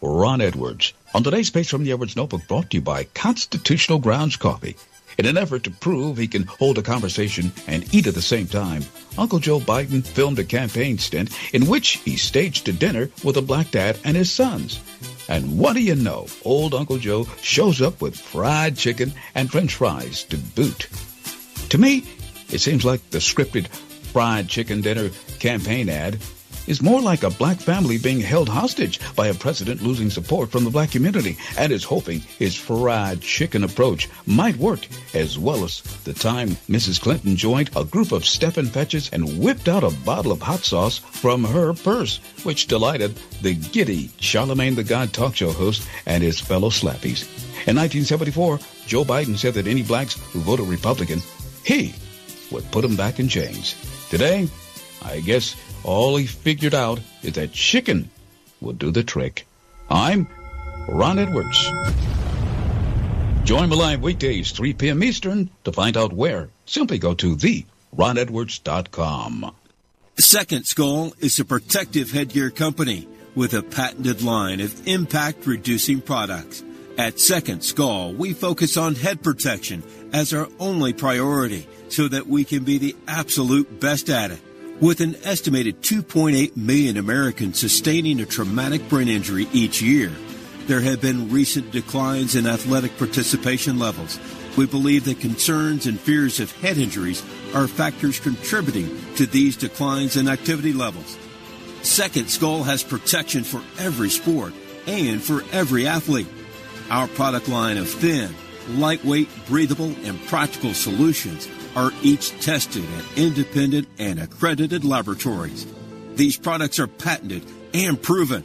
Ron Edwards. On today's page from the Edwards Notebook brought to you by Constitutional Grounds Coffee. In an effort to prove he can hold a conversation and eat at the same time, Uncle Joe Biden filmed a campaign stint in which he staged a dinner with a black dad and his sons. And what do you know? Old Uncle Joe shows up with fried chicken and french fries to boot. To me, it seems like the scripted fried chicken dinner campaign ad is more like a black family being held hostage by a president losing support from the black community and is hoping his fried chicken approach might work as well as the time Mrs. Clinton joined a group of Stepin Fetchits and whipped out a bottle of hot sauce from her purse, which delighted the giddy Charlemagne the God talk show host and his fellow slappies. In 1974, Joe Biden said that any blacks who voted Republican, he would put him back in chains. Today, I guess all he figured out is that chicken would do the trick. I'm Ron Edwards. Join me live weekdays, 3 p.m. Eastern, to find out where. Simply go to theronedwards.com. Second Skull is a protective headgear company with a patented line of impact reducing products. At Second Skull, we focus on head protection as our only priority so that we can be the absolute best at it. With an estimated 2.8 million Americans sustaining a traumatic brain injury each year, there have been recent declines in athletic participation levels. We believe that concerns and fears of head injuries are factors contributing to these declines in activity levels. Second Skull has protection for every sport and for every athlete. Our product line of thin, lightweight, breathable, and practical solutions are each tested at independent and accredited laboratories. These products are patented and proven.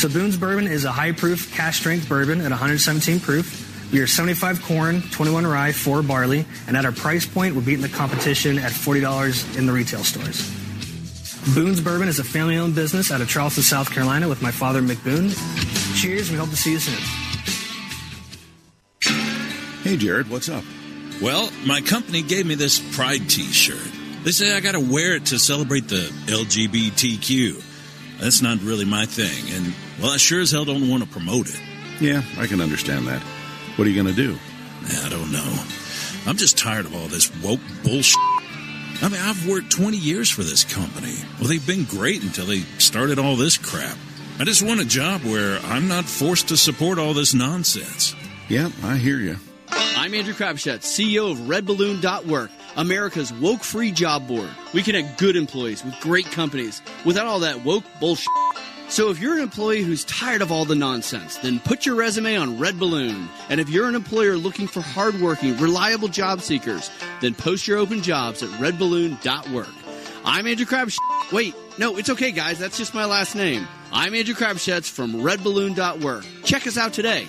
So Boone's Bourbon is a high-proof, cash-strength bourbon at 117 proof. We are 75 corn, 21 rye, 4 barley, and at our price point, we're beating the competition at $40 in the retail stores. Boone's Bourbon is a family-owned business out of Charleston, South Carolina with my father, Mick Boone. Cheers, we hope to see you soon. Hey, Jared, what's up? Well, my company gave me this Pride t shirt. They say I gotta wear it to celebrate the LGBTQ. That's not really my thing, and, well, I sure as hell don't want to promote it. Yeah, I can understand that. What are you going to do? I don't know. I'm just tired of all this woke bullshit. I mean, I've worked 20 years for this company. Well, they've been great until they started all this crap. I just want a job where I'm not forced to support all this nonsense. Yeah, I hear you. I'm Andrew Crapuchettes, CEO of RedBalloon.work, America's woke-free job board. We connect good employees with great companies without all that woke bullshit. So if you're an employee who's tired of all the nonsense, then put your resume on Red Balloon. And if you're an employer looking for hardworking, reliable job seekers, then post your open jobs at redballoon.work. I'm Andrew Crapuchettes. Wait, no, it's okay, guys. That's just my last name. I'm Andrew Crapuchettes from redballoon.work. Check us out today.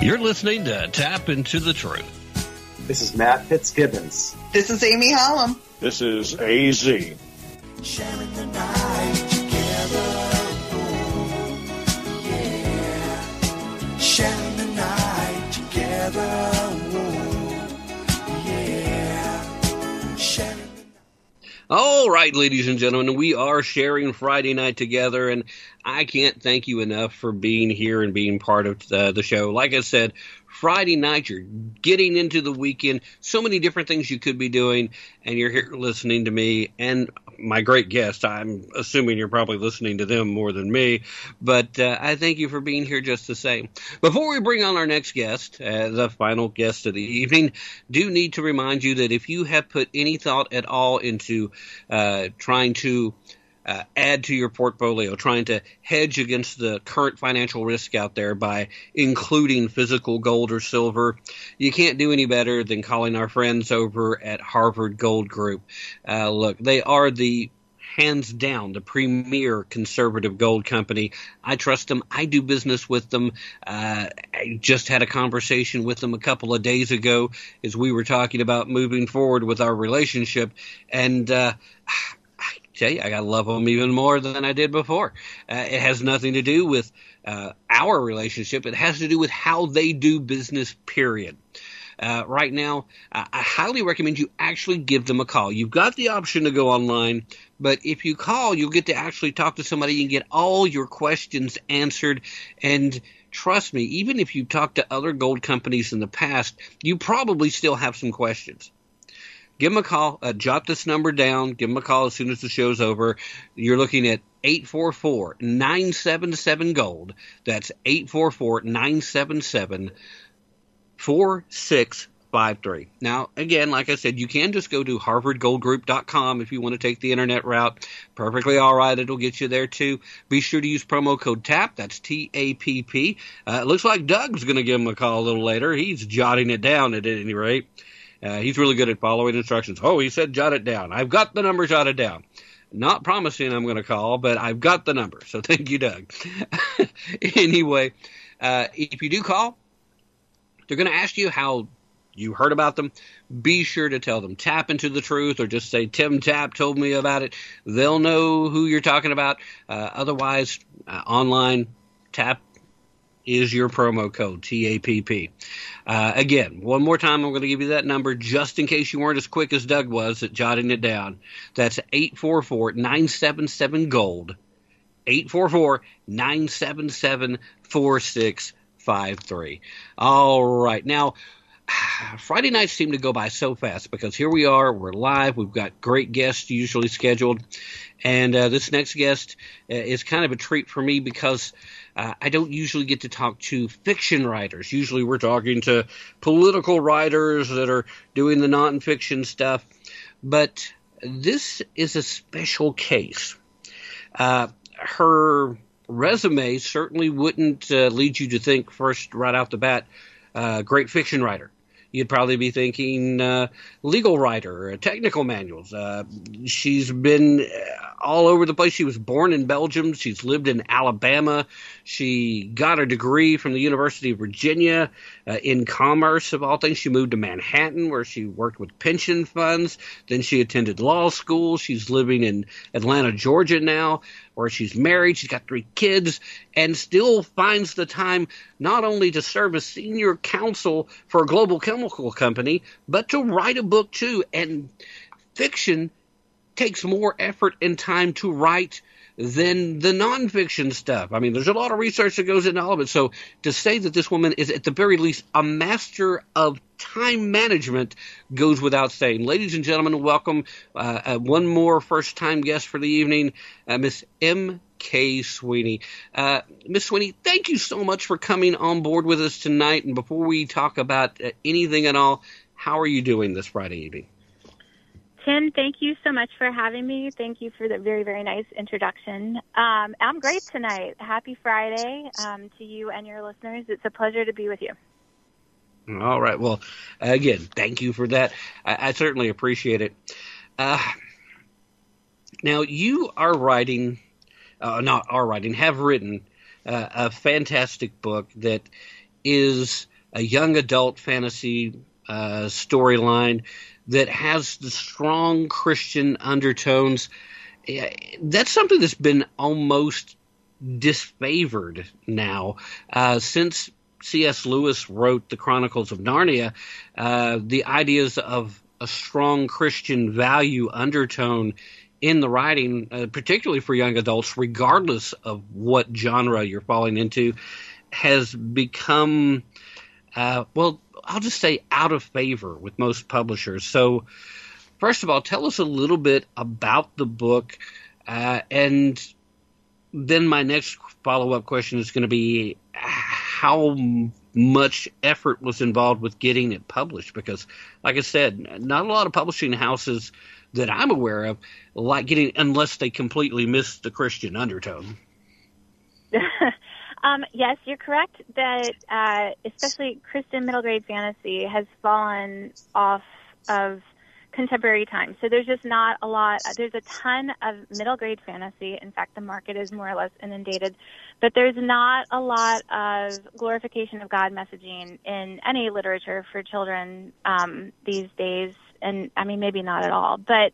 You're listening to Tapp Into the Truth. This is Matt Fitzgibbons. This is Amy Hallam. This is AZ. Sharing the night together. Oh, yeah. Sharing the night together. All right, ladies and gentlemen, we are sharing Friday night together, and I can't thank you enough for being here and being part of the, the show. Like I said, Friday night, you're getting into the weekend, so many different things you could be doing, and you're here listening to me and my great guest. I'm assuming you're probably listening to them more than me, but uh, I thank you for being here just the same. Before we bring on our next guest, uh, the final guest of the evening, do need to remind you that if you have put any thought at all into uh, trying to uh, add to your portfolio, trying to hedge against the current financial risk out there by including physical gold or silver, you can't do any better than calling our friends over at Harvard Gold Group. Uh, look, they are the hands down the premier conservative gold company. I trust them. I do business with them. Uh, I just had a conversation with them a couple of days ago as we were talking about moving forward with our relationship, and uh, you, I love them even more than I did before. Uh, it has nothing to do with uh, our relationship. It has to do with how they do business. Period. uh, right now, I highly recommend you actually give them a call. You've got the option to go online, but if you call, you'll get to actually talk to somebody and get all your questions answered. And trust me, even if you've talked to other gold companies in the past, you probably still have some questions give them a call. Uh, jot this number down. Give them a call as soon as the show's over. You're looking at 844 977 Gold. That's 844 977 4653. Now, again, like I said, you can just go to harvardgoldgroup.com if you want to take the internet route. Perfectly all right. It'll get you there too. Be sure to use promo code TAPP. That's T A P P. Uh, it looks like Doug's going to give him a call a little later. He's jotting it down at any rate. Uh, he's really good at following instructions. Oh, he said jot it down. I've got the number jotted down. Not promising I'm going to call, but I've got the number. So thank you, Doug. anyway, uh, if you do call, they're going to ask you how you heard about them. Be sure to tell them Tapp into the truth or just say Tim Tapp told me about it. They'll know who you're talking about. Uh, otherwise, uh, online, TAPP is your promo code TAPP. Uh, again, one more time, I'm going to give you that number just in case you weren't as quick as Doug was at jotting it down. That's 844 977 Gold. 844 977 4653. All right. Now, Friday nights seem to go by so fast because here we are, we're live, we've got great guests usually scheduled, and uh, this next guest uh, is kind of a treat for me because uh, I don't usually get to talk to fiction writers. Usually we're talking to political writers that are doing the nonfiction stuff. But this is a special case. Uh, her resume certainly wouldn't uh, lead you to think first right out the bat, uh, great fiction writer you'd probably be thinking uh, legal writer, technical manuals. Uh, she's been uh, all over the place. She was born in Belgium. She's lived in Alabama. She got a degree from the University of Virginia uh, in commerce, of all things. She moved to Manhattan, where she worked with pension funds. Then she attended law school. She's living in Atlanta, Georgia now, where she's married. She's got three kids and still finds the time not only to serve as senior counsel for a global chemical company, but to write a book too. And fiction takes more effort and time to write than the nonfiction stuff. I mean, there's a lot of research that goes into all of it. So to say that this woman is at the very least a master of time management goes without saying. Ladies and gentlemen, welcome uh, uh, one more first time guest for the evening, uh, Miss M. K. Sweeney. Uh, Miss Sweeney, thank you so much for coming on board with us tonight. And before we talk about uh, anything at all, how are you doing this Friday evening? Tim, thank you so much for having me. Thank you for the very, very nice introduction. Um, I'm great tonight. Happy Friday um, to you and your listeners. It's a pleasure to be with you. All right. Well, again, thank you for that. I, I certainly appreciate it. Uh, now, you are writing, uh, not are writing, have written uh, a fantastic book that is a young adult fantasy uh, storyline that has the strong Christian undertones. That's something that's been almost disfavored now uh, since C.S. Lewis wrote the Chronicles of Narnia. Uh, the ideas of a strong Christian value undertone in the writing, uh, particularly for young adults, regardless of what genre you're falling into, has become uh, well I'll just say out of favor with most publishers. So, first of all, tell us a little bit about the book, uh, and then my next follow up question is going to be how much effort was involved with getting it published because like i said not a lot of publishing houses that i'm aware of like getting unless they completely miss the christian undertone Um, yes, you're correct that uh, especially Christian middle grade fantasy has fallen off of contemporary times. So there's just not a lot. There's a ton of middle grade fantasy. In fact, the market is more or less inundated, but there's not a lot of glorification of God messaging in any literature for children um, these days. And I mean, maybe not at all, but.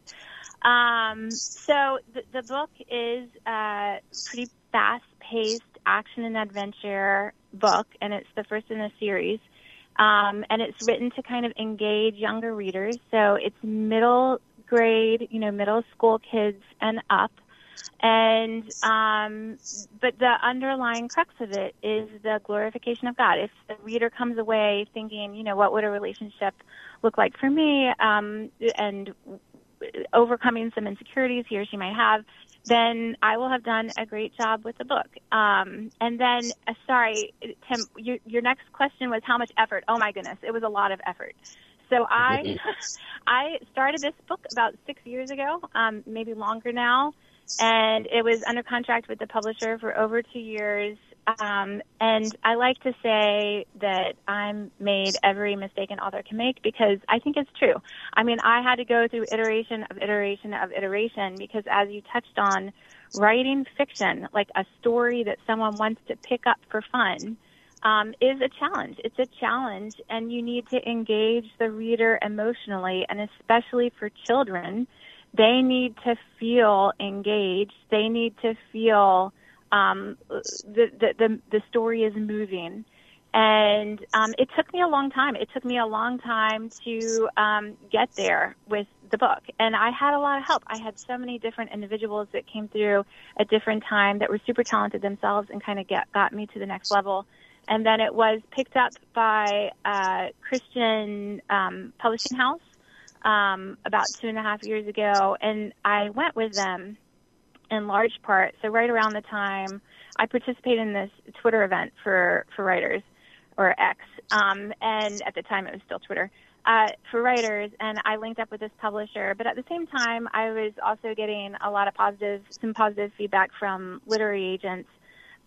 Um, so the, the book is uh, pretty fast paced action and adventure book, and it's the first in a series. Um, and it's written to kind of engage younger readers. So it's middle grade, you know, middle school kids and up. And um, but the underlying crux of it is the glorification of God. If the reader comes away thinking, you know, what would a relationship look like for me, um, and overcoming some insecurities he or she might have, then I will have done a great job with the book. Um, and then, uh, sorry, Tim, your, your next question was how much effort? Oh my goodness, it was a lot of effort. So I, I started this book about six years ago, um, maybe longer now, and it was under contract with the publisher for over two years. Um, and I like to say that I'm made every mistake an author can make because I think it's true. I mean, I had to go through iteration of iteration of iteration because as you touched on, writing fiction, like a story that someone wants to pick up for fun, um, is a challenge. It's a challenge and you need to engage the reader emotionally and especially for children, they need to feel engaged. They need to feel um, the, the, the, the story is moving. And um, it took me a long time. It took me a long time to um, get there with the book. And I had a lot of help. I had so many different individuals that came through at different time that were super talented themselves and kind of get, got me to the next level. And then it was picked up by a Christian um, publishing house um, about two and a half years ago. And I went with them in large part. So right around the time I participated in this Twitter event for for writers or X, um, and at the time it was still Twitter uh, for writers, and I linked up with this publisher. But at the same time, I was also getting a lot of positive, some positive feedback from literary agents.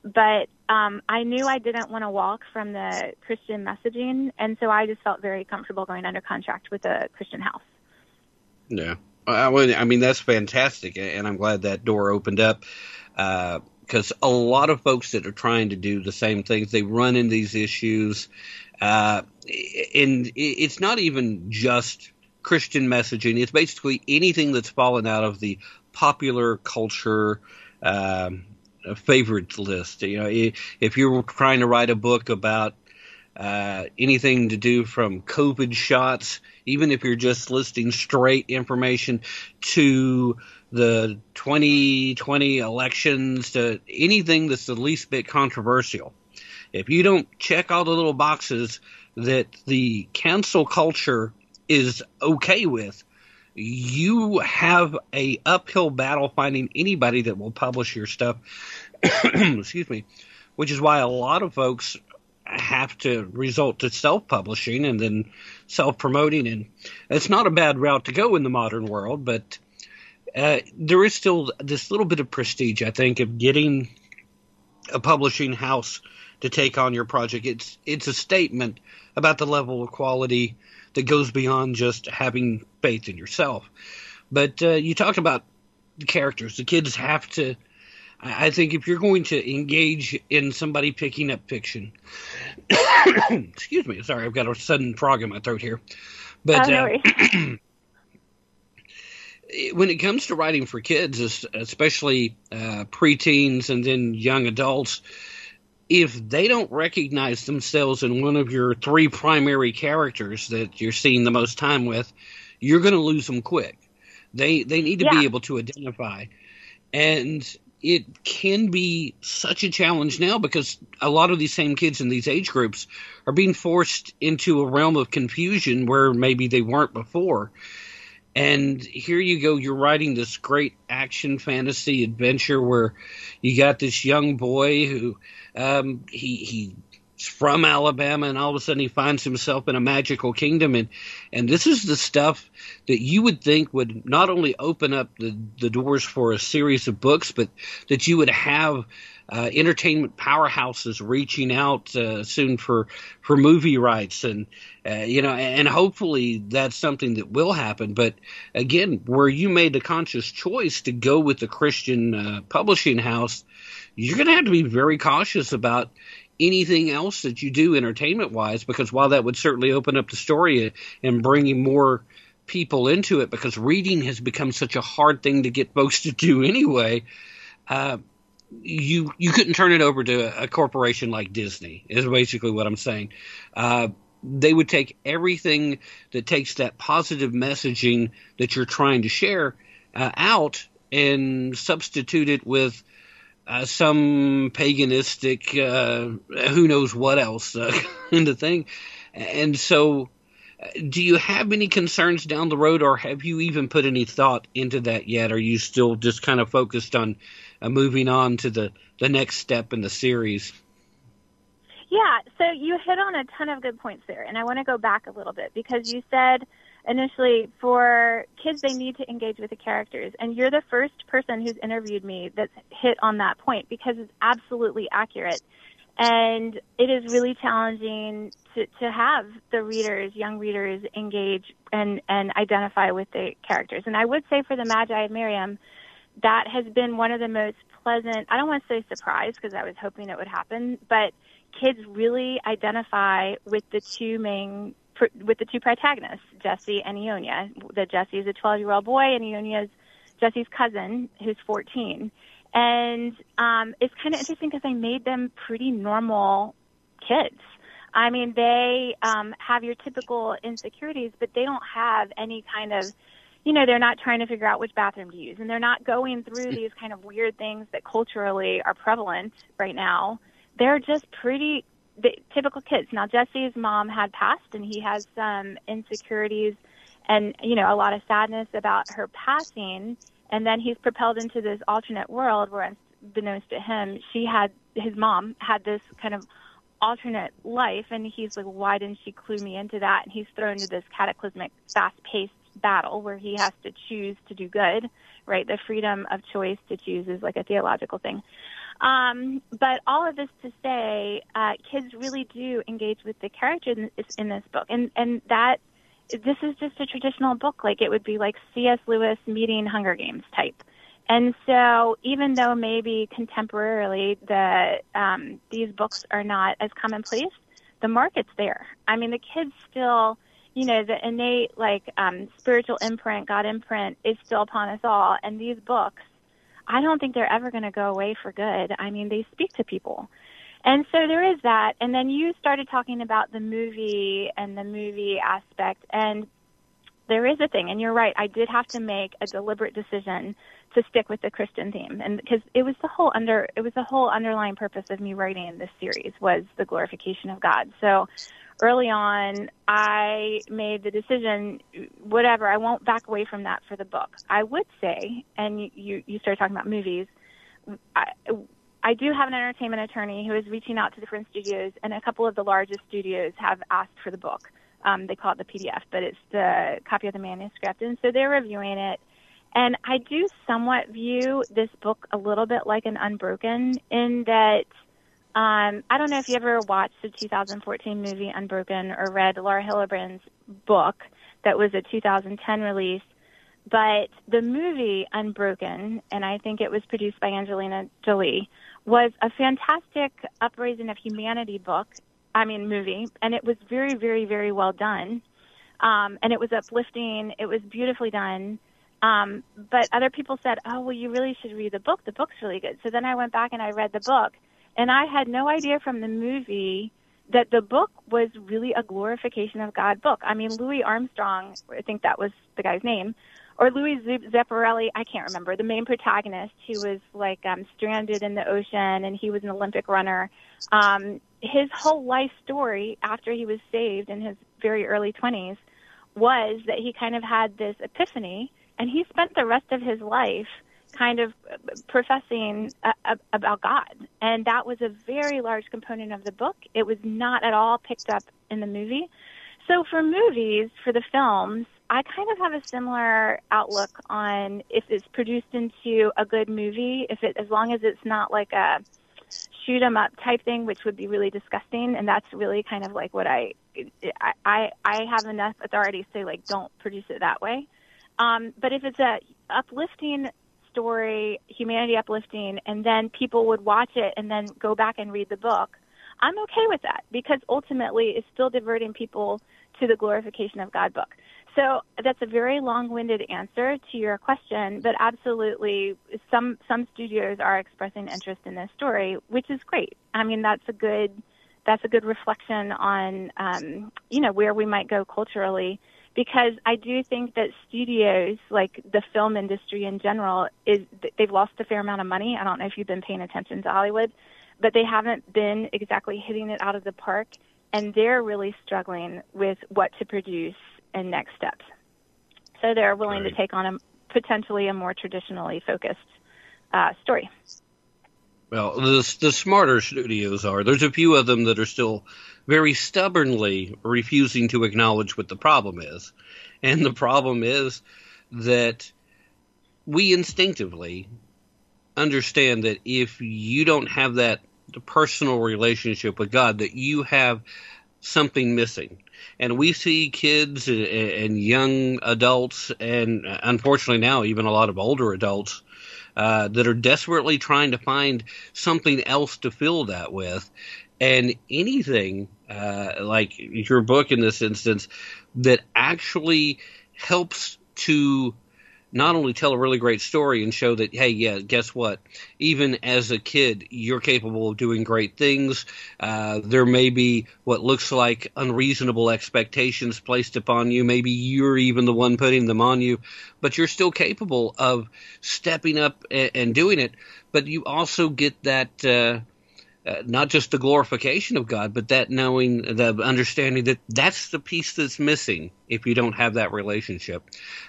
But um, I knew I didn't want to walk from the Christian messaging, and so I just felt very comfortable going under contract with a Christian house. Yeah. I mean, that's fantastic, and I'm glad that door opened up because uh, a lot of folks that are trying to do the same things, they run into these issues, uh, and it's not even just Christian messaging. It's basically anything that's fallen out of the popular culture um, list. You know, if you're trying to write a book about uh, anything to do from COVID shots, even if you're just listing straight information to the 2020 elections, to anything that's the least bit controversial. If you don't check all the little boxes that the cancel culture is okay with, you have a uphill battle finding anybody that will publish your stuff. Excuse me. Which is why a lot of folks have to result to self-publishing and then self-promoting, and it's not a bad route to go in the modern world. But uh, there is still this little bit of prestige, I think, of getting a publishing house to take on your project. It's it's a statement about the level of quality that goes beyond just having faith in yourself. But uh, you talked about the characters. The kids have to I think if you're going to engage in somebody picking up fiction, excuse me, sorry, I've got a sudden frog in my throat here, but oh, uh, when it comes to writing for kids, especially uh, preteens and then young adults, if they don't recognize themselves in one of your three primary characters that you're seeing the most time with, you're going to lose them quick. They they need to yeah. be able to identify, and it can be such a challenge now because a lot of these same kids in these age groups are being forced into a realm of confusion where maybe they weren't before. And here you go, you're writing this great action fantasy adventure where you got this young boy who um, he he from Alabama, and all of a sudden he finds himself in a magical kingdom, and and this is the stuff that you would think would not only open up the the doors for a series of books, but that you would have. Uh, entertainment powerhouses reaching out uh, soon for for movie rights and uh, you know and hopefully that's something that will happen but again where you made the conscious choice to go with the Christian uh, publishing house you're going to have to be very cautious about anything else that you do entertainment wise because while that would certainly open up the story and bringing more people into it because reading has become such a hard thing to get folks to do anyway uh, you you couldn't turn it over to a corporation like Disney is basically what I'm saying. Uh, they would take everything that takes that positive messaging that you're trying to share uh, out and substitute it with uh, some paganistic, uh, who knows what else uh, kind of thing. And so, uh, do you have any concerns down the road, or have you even put any thought into that yet? Are you still just kind of focused on uh, moving on to the, the next step in the series? Yeah, so you hit on a ton of good points there, and I want to go back a little bit because you said initially for kids they need to engage with the characters, and you're the first person who's interviewed me that's hit on that point because it's absolutely accurate, and it is really challenging to to have the readers, young readers, engage and and identify with the characters. And I would say for the Magi of Miriam, that has been one of the most pleasant. I don't want to say surprise because I was hoping it would happen, but kids really identify with the two main with the two protagonists, Jesse and Ionia. The Jesse is a 12 year old boy, and Ionia is Jesse's cousin, who's 14. And um, it's kind of interesting because I made them pretty normal kids. I mean, they um, have your typical insecurities, but they don't have any kind of, you know, they're not trying to figure out which bathroom to use, and they're not going through these kind of weird things that culturally are prevalent right now they're just pretty the, typical kids. Now Jesse's mom had passed, and he has some insecurities and you know a lot of sadness about her passing. And then he's propelled into this alternate world where, unbeknownst to him, she had his mom had this kind of alternate life, and he's like, why didn't she clue me into that? And he's thrown into this cataclysmic, fast-paced battle where he has to choose to do good. Right, the freedom of choice to choose is like a theological thing. Um, but all of this to say, uh, kids really do engage with the characters in this, book, and and that this is just a traditional book. Like it would be like C.S. Lewis meeting Hunger Games type. And so, even though maybe contemporarily the um, these books are not as commonplace, the market's there. I mean, the kids still, you know, the innate like um, spiritual imprint, God imprint, is still upon us all. And these books I don't think they're ever going to go away for good. I mean, they speak to people. And so there is that. And then you started talking about the movie and the movie aspect. And there is a thing. And you're right. I did have to make a deliberate decision to stick with the Christian theme. And because it was the whole under, it was the whole underlying purpose of me writing this series was the glorification of God. So early on, I made the decision, whatever, I won't back away from that for the book. I would say, and you, you, you started talking about movies, I, I do have an entertainment attorney who is reaching out to different studios, and a couple of the largest studios have asked for the book. Um, they call it the PDF, but it's the copy of the manuscript, and so they're reviewing it. And I do somewhat view this book a little bit like an Unbroken in that um, I don't know if you ever watched the 2014 movie Unbroken or read Laura Hillenbrand's book that was a 2010 release, but the movie Unbroken, and I think it was produced by Angelina Jolie, was a fantastic upraising of humanity book. I mean, movie, and it was very, very, very well done. Um, and it was uplifting. It was beautifully done. Um, but other people said, "Oh, well, you really should read the book. The book's really good." So then I went back and I read the book, and I had no idea from the movie that the book was really a glorification of God book. I mean, Louis Armstrong, I think that was the guy's name, or Louis Zamperini, I can't remember, the main protagonist who was like um, stranded in the ocean and he was an Olympic runner. Um, his whole life story after he was saved in his very early 20s was that he kind of had this epiphany and he spent the rest of his life kind of professing uh, about God. And that was a very large component of the book. It was not at all picked up in the movie. So for movies, for the films, I kind of have a similar outlook on if it's produced into a good movie, if it as long as it's not like a shoot 'em up type thing, which would be really disgusting, and that's really kind of like what I I I have enough authority to say like don't produce it that way. Um, but if it's a uplifting story, humanity uplifting, and then people would watch it and then go back and read the book, I'm okay with that because ultimately it's still diverting people to the glorification of God book. So that's a very long-winded answer to your question, but absolutely, some some studios are expressing interest in this story, which is great. I mean, that's a good that's a good reflection on um, you know where we might go culturally because I do think that studios, like the film industry in general, is they've lost a fair amount of money. I don't know if you've been paying attention to Hollywood, but they haven't been exactly hitting it out of the park, and they're really struggling with what to produce and next steps. So they're willing right. to take on a potentially a more traditionally focused uh, story. Well, the, the smarter studios are. There's a few of them that are still very stubbornly refusing to acknowledge what the problem is. And the problem is that we instinctively understand that if you don't have that personal relationship with God, that you have something missing. And we see kids and young adults, and unfortunately now even a lot of older adults, uh, that are desperately trying to find something else to fill that with. And anything uh, like your book in this instance that actually helps to not only tell a really great story and show that hey yeah guess what? Even as a kid you're capable of doing great things. Uh, there may be what looks like unreasonable expectations placed upon you. Maybe you're even the one putting them on you but you're still capable of stepping up and, and doing it. But you also get that uh, uh, not just the glorification of God, but that knowing, the understanding that that's the piece that's missing if you don't have that relationship.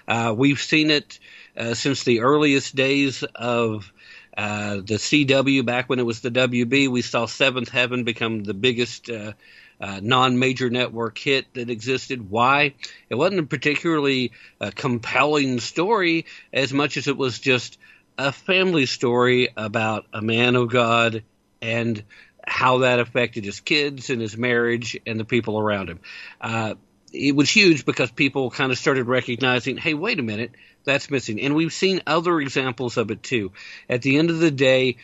Uh, we've seen it uh, since the earliest days of uh, the CW, back when it was the WB. We saw Seventh Heaven become the biggest. Uh, uh, non-major network hit that existed. Why? It wasn't a particularly compelling story as much as it was just a family story about a man of God and how that affected his kids and his marriage and the people around him. Uh, it was huge because people kind of started recognizing, hey, wait a minute, that's missing. And we've seen other examples of it too. At the end of the day,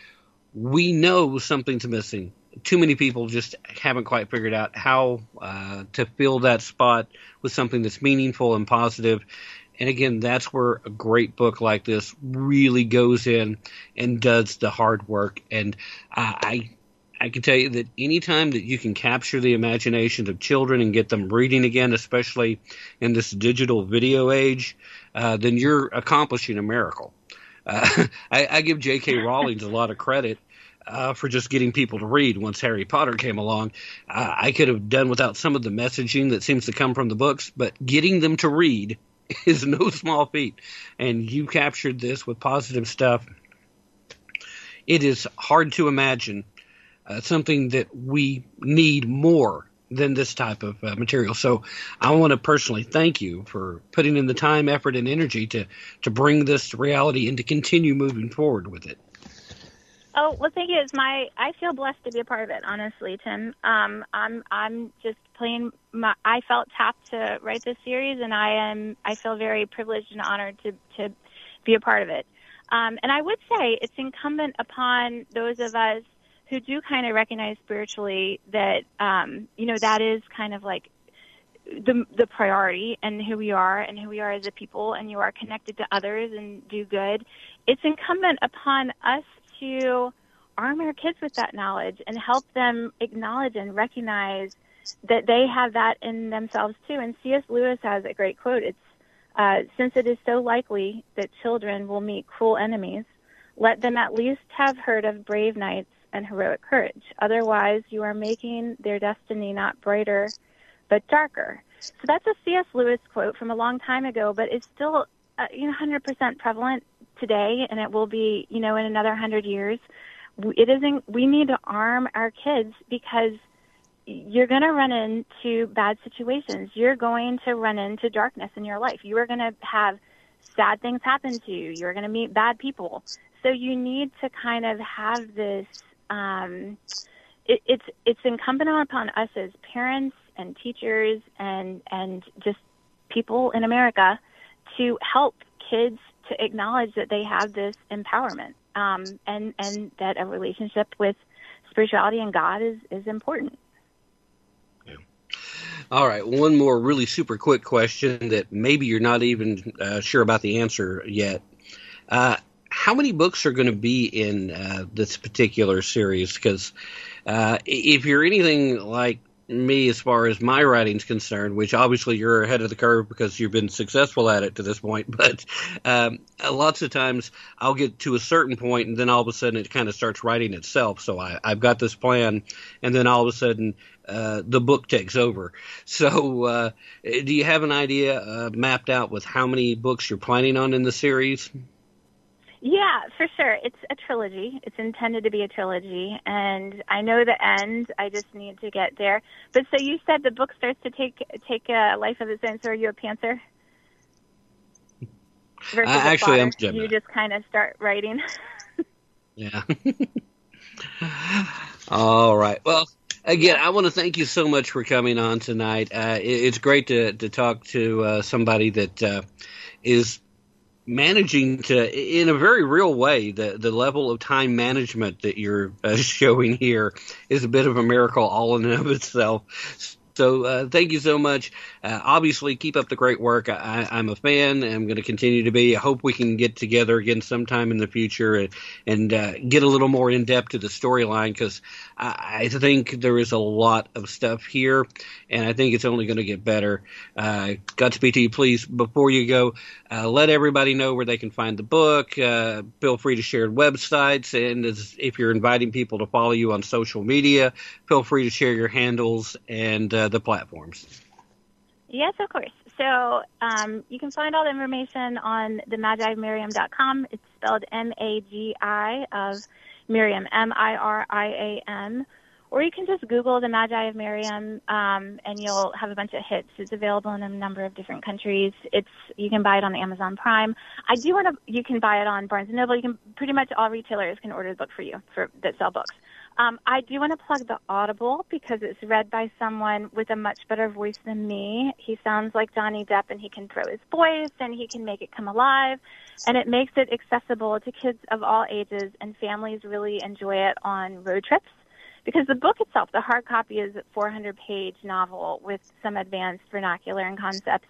we know something's missing. Too many people just haven't quite figured out how uh, to fill that spot with something that's meaningful and positive. And again, that's where a great book like this really goes in and does the hard work. And I, I can tell you that anytime that you can capture the imaginations of children and get them reading again, especially in this digital video age, uh, then you're accomplishing a miracle. Uh, I, I, give J.K. Rowling a lot of credit uh, for just getting people to read once Harry Potter came along. I could have done without some of the messaging that seems to come from the books, but getting them to read is no small feat. And you captured this with positive stuff. It is hard to imagine uh, something that we need more than this type of uh, material. So I want to personally thank you for putting in the time, effort, and energy to to bring this reality and to continue moving forward with it. Oh well, thank you. It's my I feel blessed to be a part of it. Honestly, Tim. Um, I'm I'm just playing. My, I felt tapped to write this series, and I am I feel very privileged and honored to to be a part of it. Um, and I would say it's incumbent upon those of us who do kind of recognize spiritually that um, you know that is kind of like the the priority and who we are and who we are as a people and you are connected to others and do good. It's incumbent upon us to arm our kids with that knowledge and help them acknowledge and recognize that they have that in themselves too. And C.S. Lewis has a great quote. It's uh, since it is so likely that children will meet cruel enemies, let them at least have heard of brave knights and heroic courage. Otherwise, you are making their destiny not brighter, but darker. So that's a C.S. Lewis quote from a long time ago, but it's still uh, you know 100% prevalent today, and it will be you know in another hundred years. It isn't. We need to arm our kids because you're going to run into bad situations. You're going to run into darkness in your life. You are going to have sad things happen to you. You're going to meet bad people. So you need to kind of have this. Um, it, it's it's incumbent upon us as parents and teachers and and just people in America to help kids to acknowledge that they have this empowerment um, and and that a relationship with spirituality and God is is important. Yeah. All right, one more really super quick question that maybe you're not even uh, sure about the answer yet. Uh, how many books are going to be in uh, this particular series? Because uh, if you're anything like me as far as my writing's concerned, which obviously you're ahead of the curve because you've been successful at it to this point. But um, lots of times I'll get to a certain point and then all of a sudden it kind of starts writing itself. So I, I've got this plan, and then all of a sudden uh, the book takes over. So uh, do you have an idea uh, mapped out with how many books you're planning on in the series? Yeah, for sure. It's a trilogy. It's intended to be a trilogy, and I know the end. I just need to get there. But so you said the book starts to take take a life of its own. So are you a Pantser? Versus Uh, actually? Gemini. You just kind of start writing. Yeah. All right. Well, again, I want to thank you so much for coming on tonight. Uh, it, it's great to to talk to uh, somebody that uh, is managing to, in a very real way, the the level of time management that you're uh, showing here is a bit of a miracle all in and of itself. So uh, thank you so much. Uh, obviously, keep up the great work. I, I'm a fan. I'm going to continue to be. I hope we can get together again sometime in the future and, and uh, get a little more in depth to the storyline because I, I think there is a lot of stuff here, and I think it's only going to get better. Uh, Godspeed to you, please. Before you go, uh, let everybody know where they can find the book. Uh, feel free to share websites, and as, if you're inviting people to follow you on social media, feel free to share your handles and uh, the platforms. Yes, of course. So um, you can find all the information on the magimiriam.com. It's spelled M-A-G-I of Miriam, M-I-R-I-A-M. Or you can just Google the Magi of Miriam, um, and you'll have a bunch of hits. It's available in a number of different countries. It's you can buy it on Amazon Prime. I do want to. You can buy it on Barnes and Noble. You can pretty much all retailers can order the book for you for that sell books. Um, I do want to plug the Audible because it's read by someone with a much better voice than me. He sounds like Johnny Depp and he can throw his voice and he can make it come alive. And it makes it accessible to kids of all ages and families really enjoy it on road trips. Because the book itself, the hard copy is a 400 page novel with some advanced vernacular and concepts.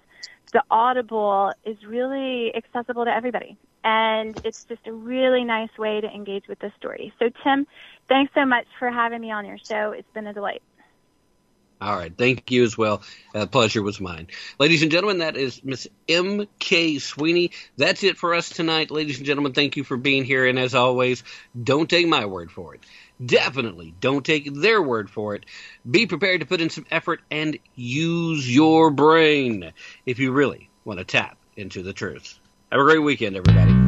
The Audible is really accessible to everybody. And it's just a really nice way to engage with the story. So, Tim, thanks so much for having me on your show. It's been a delight. All right. Thank you as well. Uh, pleasure was mine. Ladies and gentlemen, that is Miss M.K. Sweeney. That's it for us tonight. Ladies and gentlemen, thank you for being here. And as always, don't take my word for it. Definitely don't take their word for it. Be prepared to put in some effort and use your brain if you really want to tap into the truth. Have a great weekend, everybody.